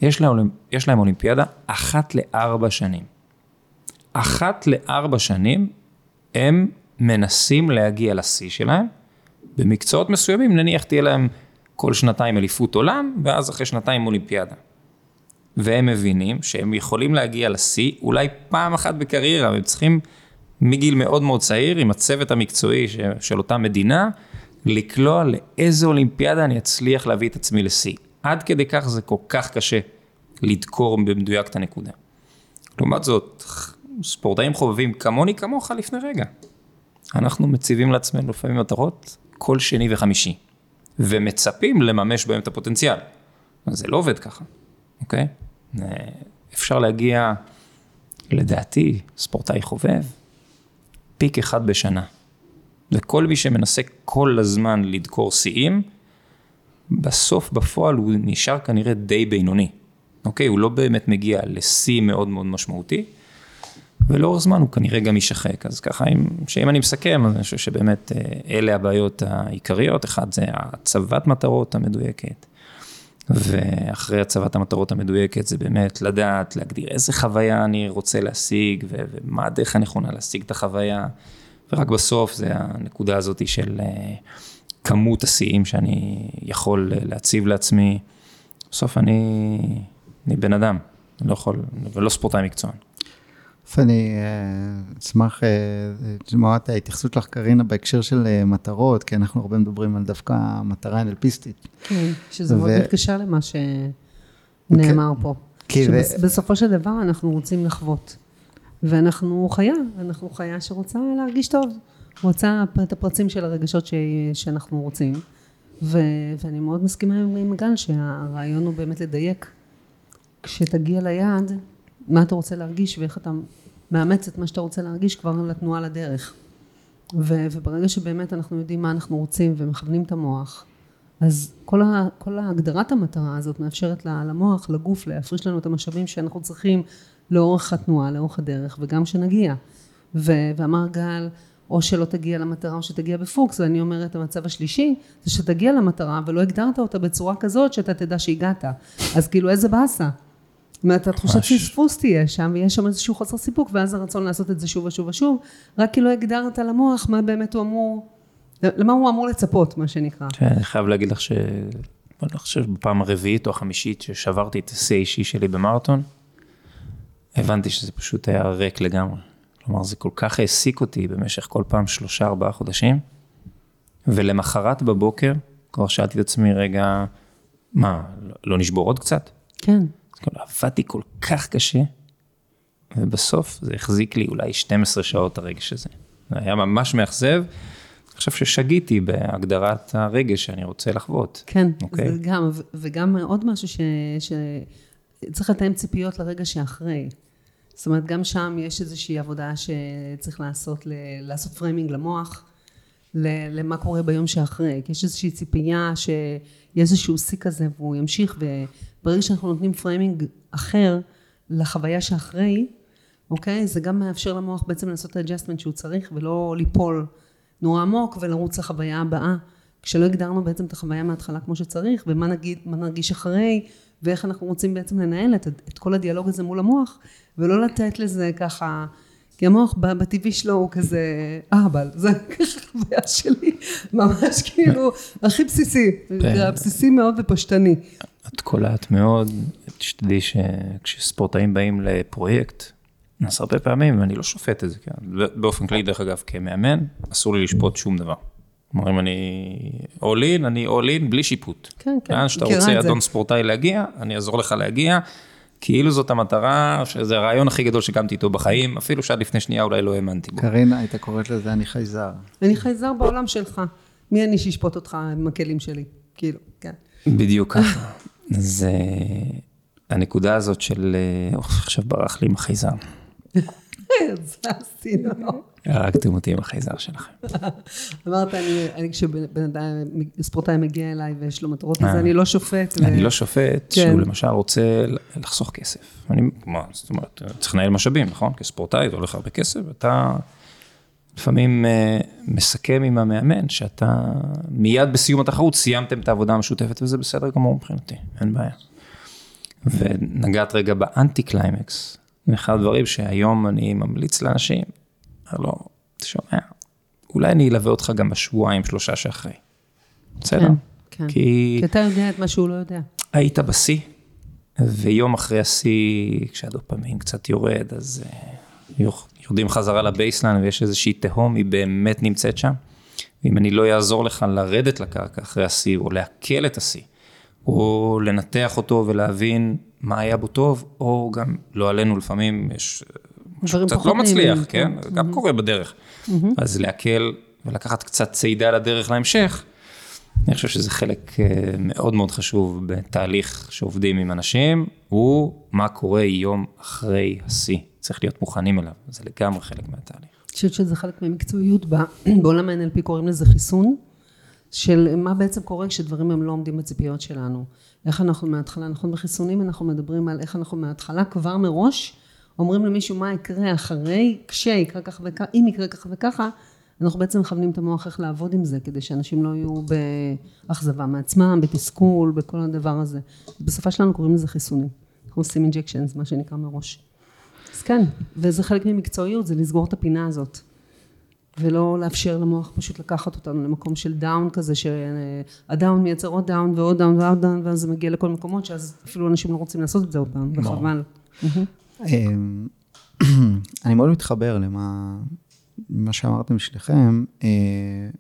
Speaker 3: יש להם, יש להם אולימפיאדה אחת לארבע שנים. אחת לארבע שנים הם מנסים להגיע לשיא שלהם. במקצועות מסוימים, נניח תהיה להם כל שנתיים אליפות עולם, ואז אחרי שנתיים אולימפיאדה. והם מבינים שהם יכולים להגיע לשיא אולי פעם אחת בקריירה, והם צריכים מגיל מאוד מאוד צעיר, עם הצוות המקצועי של אותה מדינה, לקלוע לאיזה אולימפיאדה אני אצליח להביא את עצמי לשיא. עד כדי כך זה כל כך קשה לדקור במדויק את הנקודה. לעומת זאת, ספורטאים חובבים כמוני כמוך לפני רגע. אנחנו מציבים לעצמנו לפעמים מטרות כל שני וחמישי, ומצפים לממש בהם את הפוטנציאל. זה לא עובד ככה, אוקיי? אפשר להגיע, לדעתי, ספורטאי חובב, פיק אחד בשנה. וכל מי שמנסה כל הזמן לדקור שיאים, בסוף בפועל הוא נשאר כנראה די בינוני. אוקיי? הוא לא באמת מגיע לשיא מאוד מאוד משמעותי, ולאורך זמן הוא כנראה גם יישחק. אז ככה, אם, שאם אני מסכם, אז אני חושב שבאמת אה, אלה הבעיות העיקריות. אחד זה הצבת מטרות המדויקת, ואחרי הצבת המטרות המדויקת זה באמת לדעת, להגדיר איזה חוויה אני רוצה להשיג, ומה הדרך הנכונה להשיג את החוויה, ורק בסוף זה הנקודה הזאת של אה, כמות השיאים שאני יכול אה, להציב לעצמי. בסוף אני, אני בן אדם, אני לא יכול, ולא ספורטאי מקצוען.
Speaker 1: אני אה, אשמח אה, לשמוע את ההתייחסות שלך, קרינה, בהקשר של אה, מטרות, כי אנחנו הרבה מדברים על דווקא מטרה NLPיסטית.
Speaker 2: כן, שזה מאוד מתקשר למה שנאמר פה.
Speaker 1: כי ו-
Speaker 2: שבסופו של דבר אנחנו רוצים לחוות. ואנחנו חיה, אנחנו חיה שרוצה להרגיש טוב. רוצה את הפרצים של הרגשות ש... שאנחנו רוצים. ו... ואני מאוד מסכימה עם גל שהרעיון הוא באמת לדייק. כשתגיע ליעד, מה אתה רוצה להרגיש ואיך אתה מאמץ את מה שאתה רוצה להרגיש כבר לתנועה לדרך. ו... וברגע שבאמת אנחנו יודעים מה אנחנו רוצים ומכוונים את המוח, אז כל, ה... כל ההגדרת המטרה הזאת מאפשרת למוח, לגוף, להפריש לנו את המשאבים שאנחנו צריכים לאורך התנועה, לאורך הדרך, וגם כשנגיע. ו... ואמר גל, או שלא תגיע למטרה או שתגיע בפוקס, ואני אומרת המצב השלישי זה שתגיע למטרה ולא הגדרת אותה בצורה כזאת שאתה תדע שהגעת. אז כאילו איזה באסה. זאת אומרת, התחושת. פספוס תהיה שם, ויש שם איזשהו חוסר סיפוק, ואז הרצון לעשות את זה שוב ושוב ושוב, רק כי לא הגדרת למוח מה באמת הוא אמור, למה הוא אמור לצפות, מה שנקרא.
Speaker 3: כן, אני חייב להגיד לך ש... אני חושב בפעם הרביעית או החמישית ששברתי את השיא האישי שלי במרתון, הבנתי שזה פשוט היה ריק לגמרי. כלומר, זה כל כך העסיק אותי במשך כל פעם שלושה, ארבעה חודשים, ולמחרת בבוקר, כבר שאלתי את עצמי, רגע, מה, לא- לא נשבור עוד קצת?
Speaker 2: כן,
Speaker 3: כאילו, עבדתי כל כך קשה, ובסוף זה החזיק לי אולי 12 שעות הרגש הזה. זה היה ממש מאכזב. אני חושב ששגיתי בהגדרת הרגש שאני רוצה לחוות.
Speaker 2: כן,
Speaker 3: אוקיי.
Speaker 2: זה גם, ו- וגם עוד משהו ש... ש... צריך לתאם ציפיות לרגע שאחרי. זאת אומרת, גם שם יש איזושהי עבודה שצריך לעשות, ל... לעשות framing למוח, ל... למה קורה ביום שאחרי. כי יש איזושהי ציפייה שיהיה איזשהו שיא כזה והוא ימשיך, וברגע שאנחנו נותנים framing אחר לחוויה שאחרי, אוקיי? זה גם מאפשר למוח בעצם לעשות את ה adjustment שהוא צריך, ולא ליפול נורא עמוק ולרוץ לחוויה הבאה. כשלא הגדרנו בעצם את החוויה מההתחלה כמו שצריך, ומה נגיד, מה נרגיש אחרי, ואיך אנחנו רוצים בעצם לנהל את, את כל הדיאלוג הזה מול המוח, ולא לתת לזה ככה, כי המוח בטבעי שלו הוא כזה אהבל, זה ככה החוויה שלי, ממש כאילו הכי בסיסי,
Speaker 3: כן.
Speaker 2: הבסיסי מאוד ופשטני.
Speaker 3: את קולעת מאוד, תשתדלי שכשספורטאים באים לפרויקט, אז הרבה פעמים, ואני לא שופט את זה, כן? באופן כללי, דרך אגב, כמאמן, אסור לי לשפוט שום דבר. כלומר, אם אני all in, אני all in בלי שיפוט.
Speaker 2: כן, כן,
Speaker 3: לאן שאתה
Speaker 2: מכירה
Speaker 3: רוצה. אדון ספורטאי, להגיע, אני אעזור לך להגיע, כאילו זאת המטרה, שזה הרעיון הכי גדול שקמתי איתו בחיים, אפילו שעד לפני שנייה אולי לא האמנתי בו.
Speaker 1: קרינה הייתה קוראת לזה אני חייזר.
Speaker 2: אני חייזר בעולם שלך, מי אני שישפוט אותך עם הכלים שלי, כאילו, כן.
Speaker 3: בדיוק ככה. אז אה, הנקודה הזאת של, אה, עכשיו ברח לי עם החייזר.
Speaker 2: זה.
Speaker 3: הרגתם אותי עם החייזר שלכם.
Speaker 2: אמרת, אני, כשבן אדם, ספורטאי מגיע אליי ויש לו מטרות, אז
Speaker 3: אה.
Speaker 2: אני לא שופט.
Speaker 3: אני לא שופט
Speaker 2: כן.
Speaker 3: שהוא למשל רוצה לחסוך כסף. אני, מה, זאת אומרת, צריך לנהל משאבים, נכון? כספורטאי זה הולך הרבה כסף, ואתה לפעמים אה, מסכם עם המאמן שאתה מיד בסיום התחרות סיימתם את העבודה המשותפת, וזה בסדר גמור מבחינתי, אין בעיה. ונגעת רגע באנטי קליימקס, אחד הדברים שהיום אני ממליץ לאנשים, אומר לו, אתה שומע, אולי אני אלווה אותך גם בשבועיים, שלושה שאחרי. בסדר?
Speaker 2: כן, כן.
Speaker 3: כי...
Speaker 2: כי אתה יודע את מה שהוא לא יודע.
Speaker 3: היית בשיא, ויום אחרי השיא, כשהדופמין קצת יורד, אז אה, יור- יורדים חזרה ל baseline ויש איזושהי תהום, היא באמת נמצאת שם. ואם אני לא אעזור לך לרדת לקרקע אחרי השיא, או לעכל את השיא, או לנתח אותו ולהבין מה היה בו טוב, או גם, לא עלינו, לפעמים יש משהו קצת לא מצליח, כן?
Speaker 2: כן.
Speaker 3: גם קורה בדרך. אז לעכל ולקחת קצת צעידה לדרך להמשך, אני חושב שזה חלק אה, מאוד מאוד חשוב בתהליך שעובדים עם אנשים, הוא מה קורה יום אחרי השיא. צריך להיות מוכנים אליו, זה לגמרי חלק מהתהליך.
Speaker 2: אני חושבת שזה חלק מהמקצועיות בעולם ה-NLP קוראים לזה חיסון, של מה בעצם קורה כשדברים הם לא עומדים בציפיות שלנו. איך אנחנו מההתחלה, נכון בחיסונים אנחנו מדברים על איך אנחנו מההתחלה כבר מראש אומרים למישהו מה יקרה אחרי, כשיקרה ככה וככה, אם יקרה ככה וככה, אנחנו בעצם מכוונים את המוח איך לעבוד עם זה, כדי שאנשים לא יהיו באכזבה מעצמם, בתסכול, בכל הדבר הזה. בשפה שלנו קוראים לזה חיסונים. אנחנו עושים injections, מה שנקרא מראש. אז כן, וזה חלק ממקצועיות, זה לסגור את הפינה הזאת. ולא לאפשר למוח פשוט לקחת אותנו למקום של down כזה, שה down מייצר עוד down ועוד down ועוד down, ואז זה מגיע לכל מקומות, שאז אפילו אנשים לא רוצים לעשות את זה עוד פעם. וחבל.
Speaker 1: אמ, אני מאוד מתחבר למה מה שאמרתם שליכם, אה,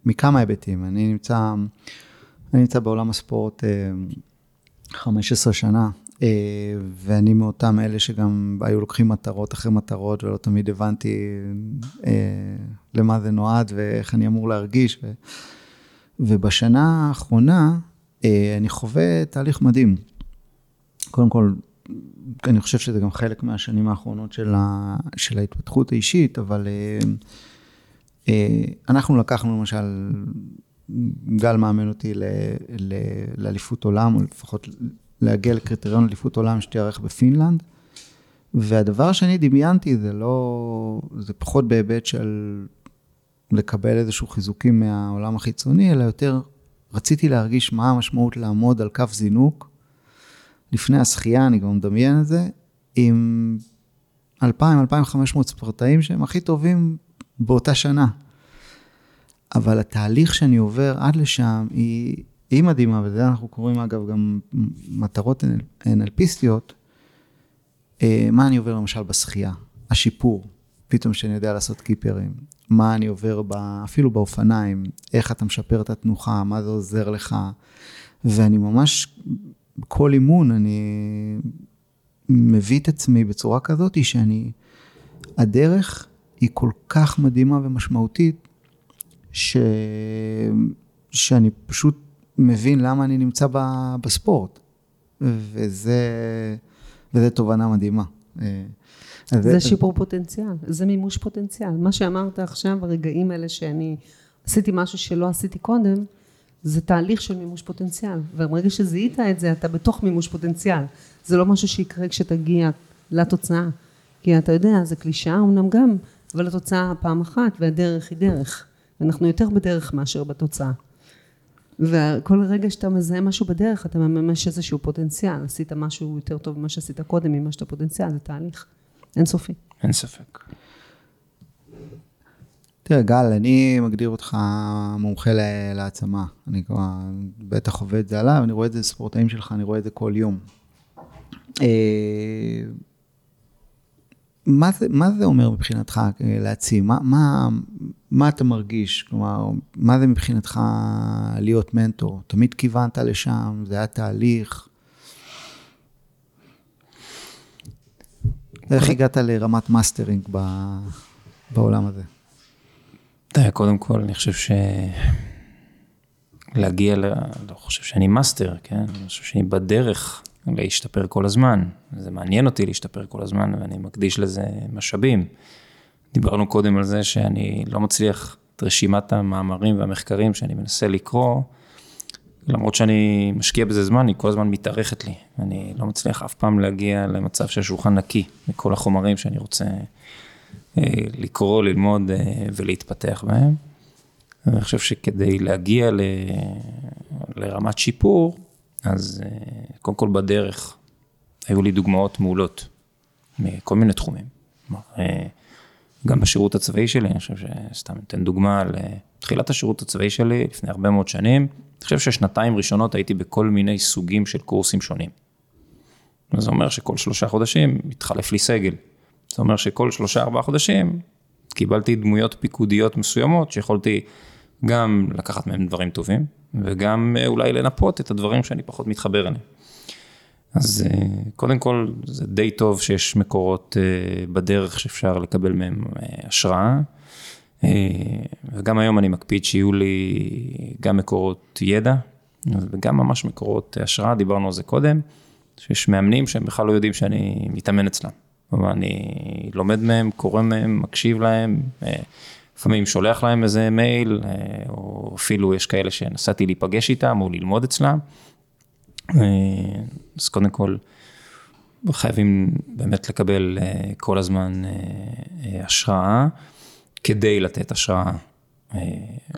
Speaker 1: מכמה היבטים. אני נמצא, אני נמצא בעולם הספורט אה, 15 שנה, אה, ואני מאותם אלה שגם היו לוקחים מטרות אחרי מטרות, ולא תמיד הבנתי אה, למה זה נועד ואיך אני אמור להרגיש. ובשנה האחרונה אה, אני חווה תהליך מדהים. קודם כל, אני חושב שזה גם חלק מהשנים האחרונות של, ה, של ההתפתחות האישית, אבל אנחנו לקחנו למשל, גל מאמן אותי לאליפות עולם, או לפחות להגיע לקריטריון אליפות עולם שתיארך בפינלנד. והדבר שאני דמיינתי זה לא, זה פחות בהיבט של לקבל איזשהו חיזוקים מהעולם החיצוני, אלא יותר רציתי להרגיש מה המשמעות לעמוד על כף זינוק. לפני השחייה, אני גם מדמיין את זה, עם 2,000-2,500 ספורטאים שהם הכי טובים באותה שנה. אבל התהליך שאני עובר עד לשם היא, היא מדהימה, וזה אנחנו קוראים אגב גם מטרות NLPיסטיות. אה, מה אני עובר למשל בשחייה? השיפור, פתאום שאני יודע לעשות קיפרים. מה אני עובר ב, אפילו באופניים, איך אתה משפר את התנוחה, מה זה עוזר לך. ואני ממש, בכל אימון אני מביא את עצמי בצורה כזאת שאני, הדרך היא כל כך מדהימה ומשמעותית, ש... שאני פשוט מבין למה אני נמצא ב... בספורט. וזה, וזה תובנה מדהימה.
Speaker 2: אה, זה אז... שיפור פוטנציאל, זה מימוש פוטנציאל. מה שאמרת עכשיו, הרגעים האלה שאני עשיתי משהו שלא עשיתי קודם, זה תהליך של מימוש פוטנציאל. וברגע שזיהית את זה, אתה בתוך מימוש פוטנציאל. זה לא משהו שיקרה כשתגיע לתוצאה. כי אתה יודע, זה קלישאה אמנם גם, אבל התוצאה פעם אחת, והדרך היא דרך. אנחנו יותר בדרך מאשר בתוצאה. וכל רגע שאתה מזהה משהו בדרך, אתה מממש איזשהו פוטנציאל. עשית משהו יותר טוב ממה שעשית קודם, ממה שאתה פוטנציאל, זה תהליך אינסופי.
Speaker 3: אין ספק.
Speaker 1: תראה, גל, אני מגדיר אותך מומחה להעצמה. אני כבר בטח עובד את זה עליו, אני רואה את זה בספורטאים שלך, אני רואה את זה כל יום. אה, מה זה, מה זה אומר מבחינתך אה, להציב? מה, מה, מה אתה מרגיש? כלומר, מה זה מבחינתך להיות מנטור? תמיד כיוונת לשם, זה היה תהליך. איך הגעת לרמת מאסטרינג בעולם הזה?
Speaker 3: תראה, קודם כל, אני חושב ש... להגיע ל... לא חושב שאני master, כן? אני חושב שאני בדרך להשתפר כל הזמן. זה מעניין אותי להשתפר כל הזמן, ואני מקדיש לזה משאבים. דיברנו קודם על זה שאני לא מצליח את רשימת המאמרים והמחקרים שאני מנסה לקרוא, למרות שאני משקיע בזה זמן, היא כל הזמן מתארכת לי. אני לא מצליח אף פעם להגיע למצב שהשולחן נקי מכל החומרים שאני רוצה אה, לקרוא, ללמוד אה, ולהתפתח בהם. אני חושב שכדי להגיע ל... לרמת שיפור, אז אה, קודם כל בדרך היו לי דוגמאות מעולות מכל מיני תחומים. אה, גם בשירות הצבאי שלי, אני חושב שסתם אתן דוגמה על אה, תחילת השירות הצבאי שלי לפני הרבה מאוד שנים. אני חושב ששנתיים ראשונות הייתי בכל מיני סוגים של קורסים שונים. זה אומר שכל שלושה חודשים התחלף לי סגל. זה אומר שכל שלושה ארבעה חודשים קיבלתי דמויות פיקודיות מסוימות שיכולתי גם לקחת מהם דברים טובים, וגם אה, אולי לנפות את הדברים שאני פחות מתחבר אליהם. אז אה, קודם כל, זה די טוב שיש מקורות אה, בדרך שאפשר לקבל מהם השראה. וגם היום אני מקפיד שיהיו לי גם מקורות ידע, וגם ממש מקורות השראה, דיברנו על זה קודם, שיש מאמנים שהם בכלל לא יודעים שאני מתאמן אצלם. כלומר, אני לומד מהם, קורא מהם, מקשיב להם, לפעמים שולח להם איזה מייל, אה, או אפילו יש כאלה שנסעתי להיפגש איתם או ללמוד אצלם. אה, אז קודם כל, חייבים באמת לקבל אה, כל הזמן השראה, כדי לתת השראה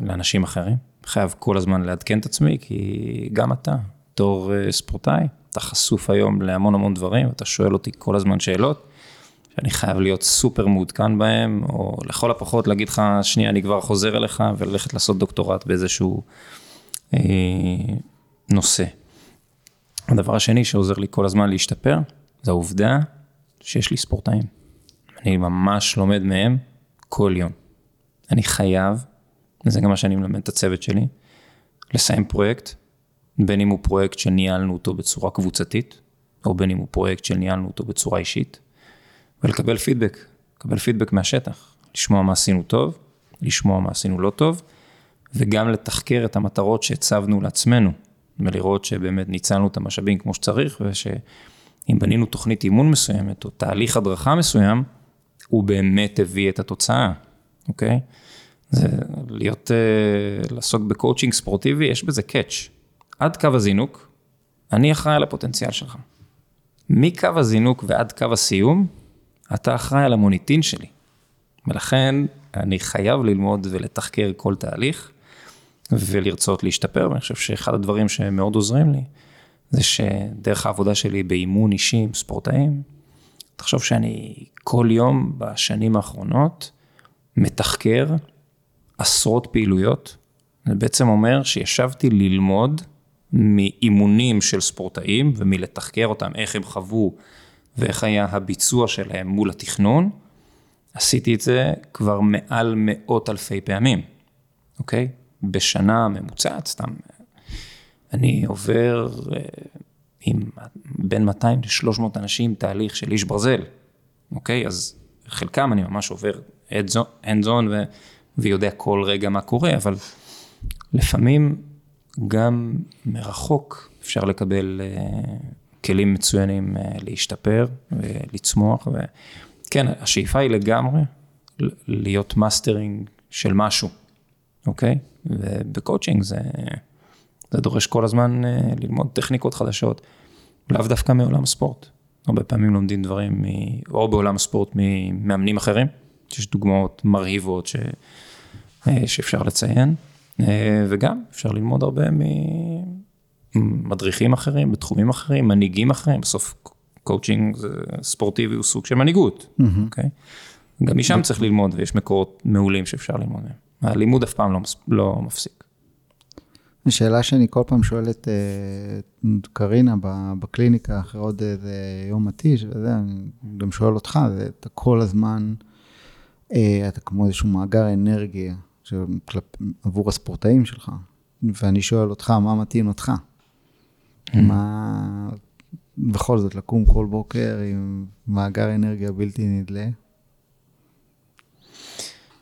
Speaker 3: לאנשים אחרים. חייב כל הזמן לעדכן את עצמי, כי גם אתה, בתור ספורטאי, אתה חשוף היום להמון המון דברים, אתה שואל אותי כל הזמן שאלות. שאני חייב להיות סופר מעודכן בהם, או לכל הפחות להגיד לך, שנייה, אני כבר חוזר אליך, וללכת לעשות דוקטורט באיזשהו אה, נושא. הדבר השני שעוזר לי כל הזמן להשתפר, זה העובדה שיש לי ספורטאים. אני ממש לומד מהם כל יום. אני חייב, וזה גם מה שאני מלמד את הצוות שלי, לסיים פרויקט, בין אם הוא פרויקט שניהלנו אותו בצורה קבוצתית, או בין אם הוא פרויקט שניהלנו אותו בצורה אישית, ולקבל פידבק, לקבל פידבק מהשטח, לשמוע מה עשינו טוב, לשמוע מה עשינו לא טוב, וגם לתחקר את המטרות שהצבנו לעצמנו, ולראות שבאמת ניצלנו את המשאבים כמו שצריך, ושאם בנינו תוכנית אימון מסוימת, או תהליך הדרכה מסוים, הוא באמת הביא את התוצאה, אוקיי? זה להיות, אה, לעסוק בקואוצ'ינג ספורטיבי, יש בזה catch. עד קו הזינוק, אני אחראי על הפוטנציאל שלך. מקו הזינוק ועד קו הסיום, אתה אחראי על המוניטין שלי. ולכן אני חייב ללמוד ולתחקר כל תהליך ולרצות להשתפר, ואני חושב שאחד הדברים שמאוד עוזרים לי, זה שדרך העבודה שלי באימון אישי עם ספורטאים, תחשוב שאני כל יום בשנים האחרונות מתחקר עשרות פעילויות. זה בעצם אומר שישבתי ללמוד מאימונים של ספורטאים ומלתחקר אותם, איך הם חוו ואיך היה הביצוע שלהם מול התכנון. עשיתי את זה כבר מעל מאות אלפי פעמים, אוקיי? בשנה ממוצעת, סתם. אני עובר אה, עם בין 200 ל-300 אנשים תהליך של איש ברזל, אוקיי? אז חלקם אני ממש עובד hands on ו... ויודע כל רגע מה קורה, אבל לפעמים גם מרחוק אפשר לקבל אה, כלים מצוינים אה, להשתפר ולצמוח. וכן, השאיפה היא לגמרי להיות מאסטרינג של משהו, אוקיי? ובקואוצ'ינג זה, זה דורש כל הזמן אה, ללמוד טכניקות חדשות, לאו דווקא מעולם הספורט. הרבה פעמים לומדים דברים, מ, או בעולם הספורט ממאמנים אחרים, שיש דוגמאות מרהיבות ש, שאפשר לציין. אה, וגם אפשר ללמוד הרבה ממדריכים אחרים, בתחומים אחרים, מנהיגים אחרים, בסוף קואוצ'ינג ספורטיבי הוא סוג של מנהיגות, אוקיי? גם משם צריך ללמוד ויש מקורות מעולים שאפשר ללמוד מהם. הלימוד אף פעם לא, לא מפסיק.
Speaker 1: שאלה שאני כל פעם שואל את אה, קרינה בקליניקה אחרי עוד איזה יום מתיש וזה, אני גם שואל אותך, אתה כל הזמן, אה, אתה כמו איזשהו מאגר אנרגיה שכלפ, עבור הספורטאים שלך, ואני שואל אותך, מה מתאים אותך? Mm. מה, בכל זאת, לקום כל בוקר עם מאגר אנרגיה בלתי נדלה?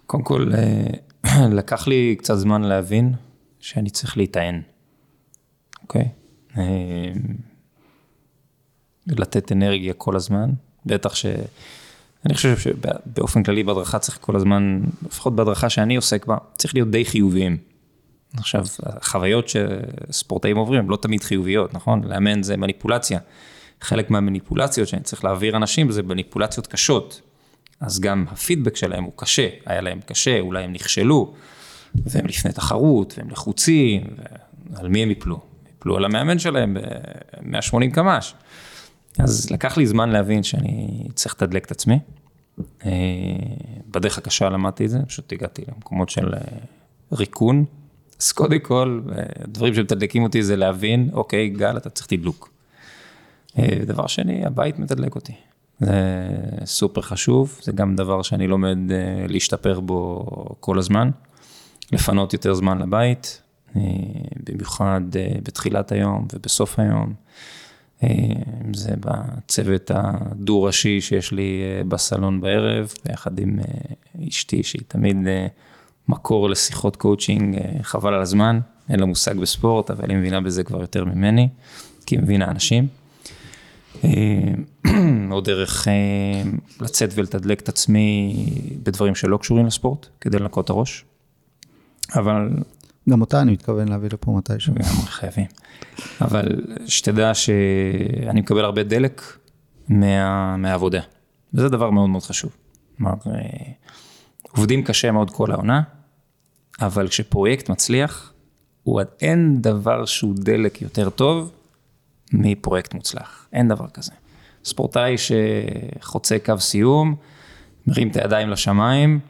Speaker 3: קודם כל, אה, לקח לי קצת זמן להבין שאני צריך להיטען, אוקיי? אה, לתת אנרגיה כל הזמן, בטח ש... אני חושב שבאופן כללי בהדרכה צריך כל הזמן, לפחות בהדרכה שאני עוסק בה, צריך להיות די חיוביים. עכשיו, החוויות שספורטאים עוברים הן לא תמיד חיוביות, נכון? לאמן זה מניפולציה. חלק מהמניפולציות שאני צריך להעביר אנשים זה מניפולציות קשות. אז גם הפידבק שלהם הוא קשה, היה להם קשה, אולי הם נכשלו, והם לפני תחרות, והם לחוצים, ועל מי הם יפלו? יפלו על המאמן שלהם ב-180 קמ"ש. אז לקח לי זמן להבין שאני צריך לתדלק את עצמי. אה, בדרך הקשה למדתי את זה, פשוט הגעתי למקומות של אה, ריקון. אז קודם כל, דברים שמתדלקים אותי זה להבין, אוקיי, גל, אתה צריך תדלוק. אה, דבר שני, הבית מתדלק אותי. זה סופר חשוב, זה גם דבר שאני לומד להשתפר בו כל הזמן. לפנות יותר זמן לבית, במיוחד בתחילת היום ובסוף היום. אם אה, זה בצוות הדו-ראשי שיש לי אה, בסלון בערב, ביחד עם אה, אשתי, שהיא תמיד מקור לשיחות קואוצ'ינג, חבל על הזמן, אין לה מושג בספורט, אבל היא מבינה בזה כבר יותר ממני, כי היא מבינה אנשים. או דרך לצאת ולתדלק את עצמי בדברים שלא קשורים לספורט, כדי לנקות את הראש. אבל
Speaker 1: גם אותה אני מתכוון להביא לפה מתישהו.
Speaker 3: חייבים. אבל שתדע שאני מקבל הרבה דלק מה, מהעבודה, וזה דבר מאוד מאוד חשוב. כלומר, אה, עובדים קשה מאוד כל העונה, אבל כשפרויקט מצליח, הוא אין דבר שהוא דלק יותר טוב מפרויקט מוצלח, אין דבר כזה. ספורטאי שחוצה קו סיום, מרים את הידיים לשמיים,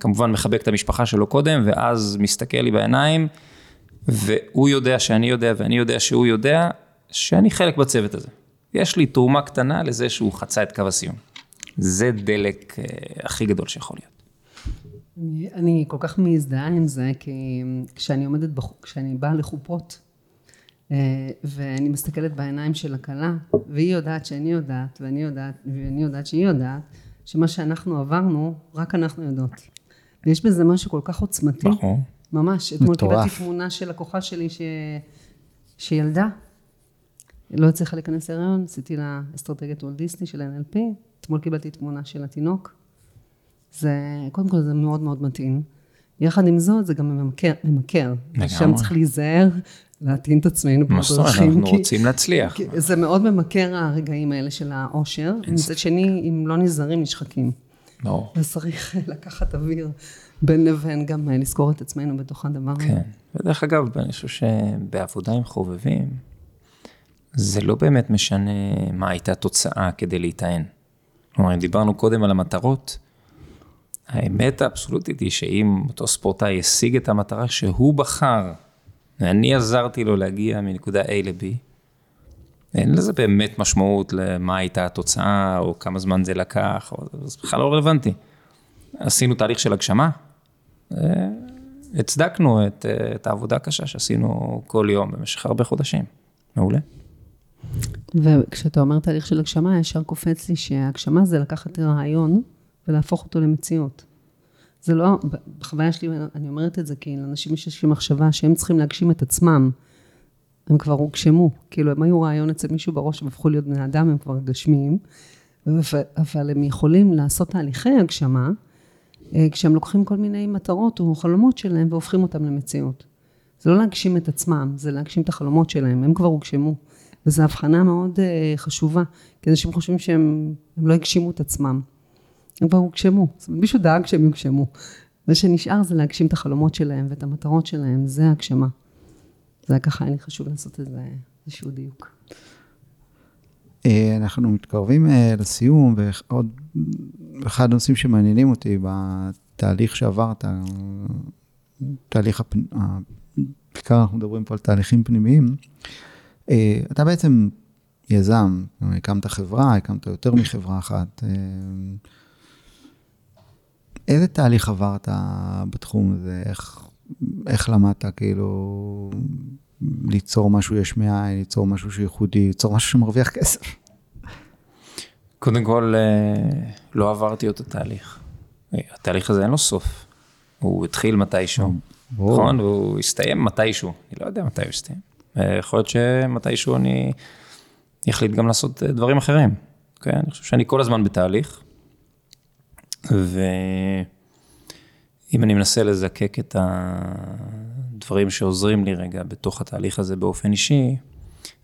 Speaker 3: כמובן מחבק את המשפחה שלו קודם, ואז מסתכל לי בעיניים, והוא יודע שאני יודע, ואני יודע שהוא יודע, שאני חלק בצוות הזה. יש לי תרומה קטנה לזה שהוא חצה את קו הסיום. זה דלק אה, הכי גדול שיכול להיות.
Speaker 2: אני, כל כך מזדהה עם זה, כי כשאני עומדת, בח... כשאני באה לחופות, ואני מסתכלת בעיניים של הכלה, והיא יודעת שאני יודעת, ואני יודעת, ואני יודעת שהיא יודעת, שמה שאנחנו עברנו, רק אנחנו יודעות. ויש בזה משהו כל כך עוצמתי.
Speaker 3: נכון.
Speaker 2: ממש. אתמול. קיבלתי תמונה של לקוחה שלי ש... שילדה, לא הצליחה להיכנס להיריון, עשיתי לה אסטרטגיית וולט דיסני של NLP, אתמול קיבלתי תמונה של התינוק. זה, קודם כל זה מאוד מאוד מתאים. יחד עם זאת, זה גם ממכר. ממכר. שם צריך להיזהר, להטעין את עצמנו
Speaker 3: מה זאת אומרת,
Speaker 2: בדרכים.
Speaker 3: אנחנו רוצים להצליח.
Speaker 2: כי זה מאוד ממכר הרגעים האלה של האושר. מצד שני, אם לא נזהרים, נשחקים.
Speaker 3: לא.
Speaker 2: אז צריך לקחת אוויר בין לבין, גם אה, לזכור את עצמנו בתוך הדבר הזה.
Speaker 3: כן. ודרך אגב, אני חושב שבעבודה עם חובבים, זה לא באמת משנה מה הייתה התוצאה כדי להיטען. כלומר, אם דיברנו קודם על המטרות, האמת האבסולוטית היא שאם אותו ספורטאי השיג את המטרה שהוא בחר, ואני עזרתי לו להגיע מנקודה A ל-B, אין לזה באמת משמעות למה הייתה התוצאה, או כמה זמן זה לקח, או... זה בכלל לא רלוונטי. עשינו תהליך של הגשמה, הצדקנו את, אה, את העבודה הקשה שעשינו כל יום במשך הרבה חודשים. מעולה.
Speaker 2: וכשאתה אומר תהליך של הגשמה, ישר קופץ לי שהגשמה זה לקחת רעיון ולהפוך אותו למציאות. זה לא, בחוויה שלי, אני אומרת את זה כי לאנשים יש איזושהי מחשבה שהם צריכים להגשים את עצמם. הם כבר הוגשמו, כאילו הם היו רעיון אצל מישהו בראש, הם הפכו להיות בני אדם, הם כבר גשמיים, אבל הם יכולים לעשות תהליכי הגשמה, אה, כשהם לוקחים כל מיני מטרות או חלומות שלהם והופכים אותם למציאות. זה לא להגשים את עצמם, זה להגשים את החלומות שלהם, הם כבר הוגשמו. וזו הבחנה מאוד אה, חשובה, כי אנשים חושבים שהם הם לא הגשימו את עצמם. כבר הוגשמו, מישהו דאג שהם יוגשמו. מה שנשאר זה להגשים את החלומות שלהם ואת המטרות שלהם, זה הגשמה. זה היה ככה, היה לי חשוב לעשות איזה, איזשהו דיוק.
Speaker 1: אה, אנחנו מתקרבים אה, לסיום, ועוד אחד הנושאים שמעניינים אותי בתהליך שעברת, תהליך, הפ- בעיקר אנחנו מדברים פה על תהליכים פנימיים, אה, אתה בעצם יזם, הקמת חברה, הקמת יותר מחברה אחת. אה, איזה תהליך עברת בתחום הזה? איך, איך למדת כאילו ליצור משהו יש מאין, ליצור משהו שייחודי, ליצור משהו שמרוויח כסף?
Speaker 3: קודם כל, אה, לא עברתי אותו תהליך. אה, התהליך הזה אין לו סוף. הוא התחיל מתישהו,
Speaker 1: ברור.
Speaker 3: נכון? והוא הסתיים מתישהו. אני לא יודע מתי הוא יסתיים. אה, יכול להיות שמתישהו אני אחליט גם לעשות אה, דברים אחרים. אוקיי? אני חושב שאני כל הזמן בתהליך. ואם אני מנסה לזקק את הדברים שעוזרים לי רגע בתוך התהליך הזה באופן אישי,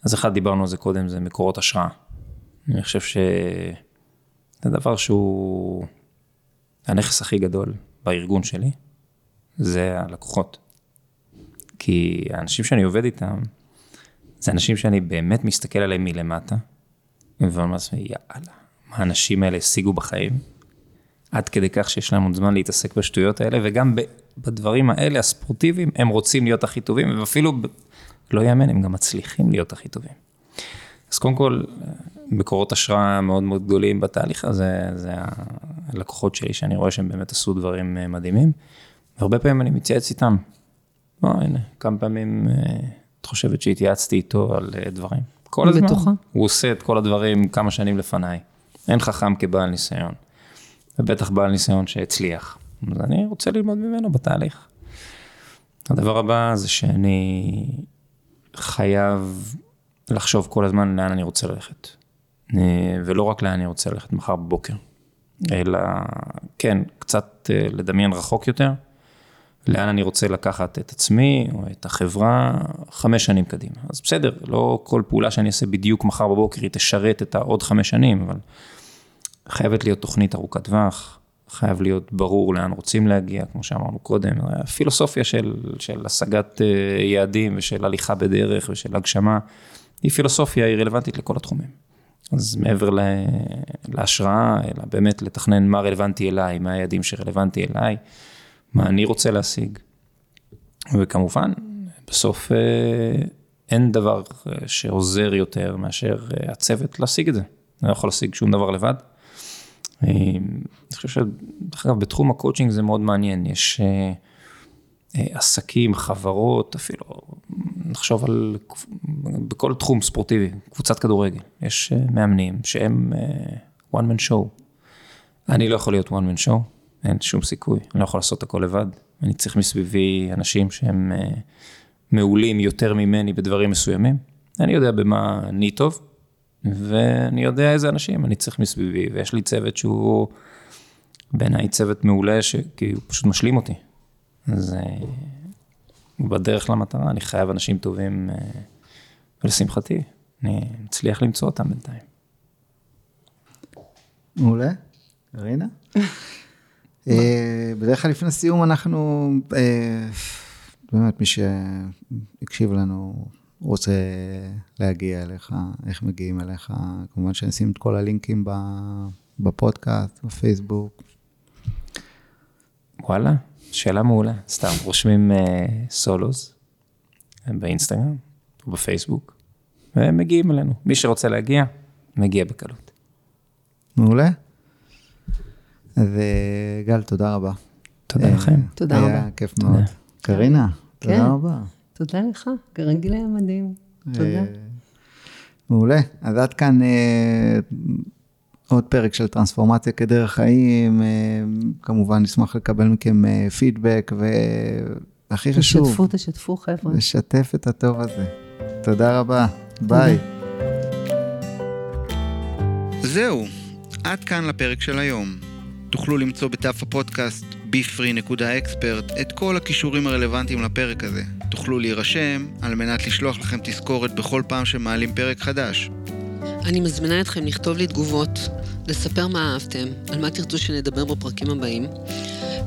Speaker 3: אז אחד, דיברנו על זה קודם, זה מקורות השראה. אני חושב שזה דבר שהוא הנכס הכי גדול בארגון שלי, זה הלקוחות. כי האנשים שאני עובד איתם, זה אנשים שאני באמת מסתכל עליהם מלמטה, ואומר לעצמי, יאללה, מה האנשים האלה השיגו בחיים? עד כדי כך שיש להם עוד זמן להתעסק בשטויות האלה, וגם בדברים האלה, הספורטיביים, הם רוצים להיות הכי טובים, ואפילו, לא יאמן, הם גם מצליחים להיות הכי טובים. אז קודם כל, מקורות השראה מאוד מאוד גדולים בתהליך הזה, זה הלקוחות שלי, שאני רואה שהם באמת עשו דברים אה, מדהימים, והרבה פעמים אני מתייעץ איתם. בוא, הנה, כמה פעמים אה, את חושבת שהתייעצתי איתו על אה, דברים. כל הזמן.
Speaker 2: בטוחה.
Speaker 3: הוא עושה את כל הדברים כמה שנים לפניי. אין חכם כבעל ניסיון. ובטח בעל ניסיון שהצליח. אז אני רוצה ללמוד ממנו בתהליך. הדבר הבא זה שאני חייב לחשוב כל הזמן לאן אני רוצה ללכת. אה, ולא רק לאן אני רוצה ללכת מחר בבוקר, אלא כן, קצת אה, לדמיין רחוק יותר, לאן אני רוצה לקחת את עצמי או את החברה חמש שנים קדימה. אז בסדר, לא כל פעולה שאני אעשה בדיוק מחר בבוקר היא תשרת את העוד חמש שנים, אבל חייבת להיות תוכנית ארוכת טווח, חייב להיות ברור לאן רוצים להגיע, כמו שאמרנו קודם, הפילוסופיה של, של השגת אה, יעדים ושל הליכה בדרך ושל הגשמה, היא פילוסופיה, היא רלוונטית לכל התחומים. אז מעבר ל- להשראה, אלא באמת לתכנן מה רלוונטי אליי, מה היעדים שרלוונטי אליי, מה אני רוצה להשיג. וכמובן, בסוף אה, אין דבר אה, שעוזר יותר מאשר הצוות להשיג את זה. אני לא יכול להשיג שום דבר לבד. אני חושב שדרך אגב, בתחום הקואוצ'ינג זה מאוד מעניין, יש אה, אה, עסקים, חברות, אפילו, נחשוב על, בכל תחום ספורטיבי, קבוצת כדורגל, יש אה, מאמנים שהם one man show. אני לא יכול להיות one man show, אין שום סיכוי, אני לא יכול לעשות הכל לבד, אני צריך מסביבי אנשים שהם מעולים יותר ממני בדברים מסוימים. אני יודע במה אני טוב, ואני יודע איזה אנשים אני צריך מסביבי, ויש לי צוות שהוא בעיניי צוות מעולה, ש... כי הוא פשוט משלים אותי. אז אה, בדרך למטרה, אני חייב אנשים טובים, אה, ולשמחתי, אני מצליח למצוא אותם בינתיים.
Speaker 1: מעולה. רינה? אה, בדרך כלל לפני סיום אנחנו, באמת, מי שהקשיב לנו רוצה להגיע אליך, איך מגיעים אליך, כמובן שאני אשים את כל הלינקים בפודקאסט, בפייסבוק.
Speaker 3: וואלה, שאלה מעולה. סתם, רושמים uh, סולוז באינסטגרם או בפייסבוק, והם מגיעים אלינו. מי שרוצה להגיע, מגיע בקלות.
Speaker 1: מעולה. אז אה, גל, תודה רבה.
Speaker 3: תודה לכם.
Speaker 2: תודה רבה.
Speaker 1: היה כיף מאוד. קרינה, תודה כן. רבה.
Speaker 2: תודה לך, כרגיל היה מדהים. תודה. אה,
Speaker 1: מעולה. אז עד כאן אה, עוד פרק של טרנספורמציה כדרך חיים. אה, כמובן, נשמח לקבל מכם פידבק, והכי חשוב...
Speaker 2: תשתפו, תשתפו, חבר'ה.
Speaker 1: לשתף את הטוב הזה. תודה רבה. ביי. זהו, עד כאן לפרק של היום. תוכלו למצוא בדף הפודקאסט befree.expert את כל הכישורים הרלוונטיים לפרק הזה. תוכלו להירשם על מנת לשלוח לכם תזכורת בכל פעם שמעלים פרק חדש.
Speaker 2: אני מזמינה אתכם לכתוב לי תגובות, לספר מה אהבתם, על מה תרצו שנדבר בפרקים הבאים,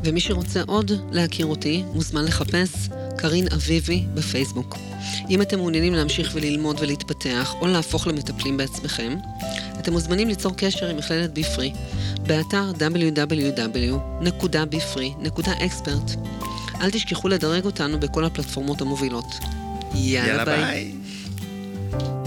Speaker 2: ומי שרוצה עוד להכיר אותי, מוזמן לחפש קרין אביבי בפייסבוק. אם אתם מעוניינים להמשיך וללמוד ולהתפתח, או להפוך למטפלים בעצמכם, אתם מוזמנים ליצור קשר עם מכללת ביפרי באתר www.bfree.expert. אל תשכחו לדרג אותנו בכל הפלטפורמות המובילות. יאללה, יאללה ביי. ביי.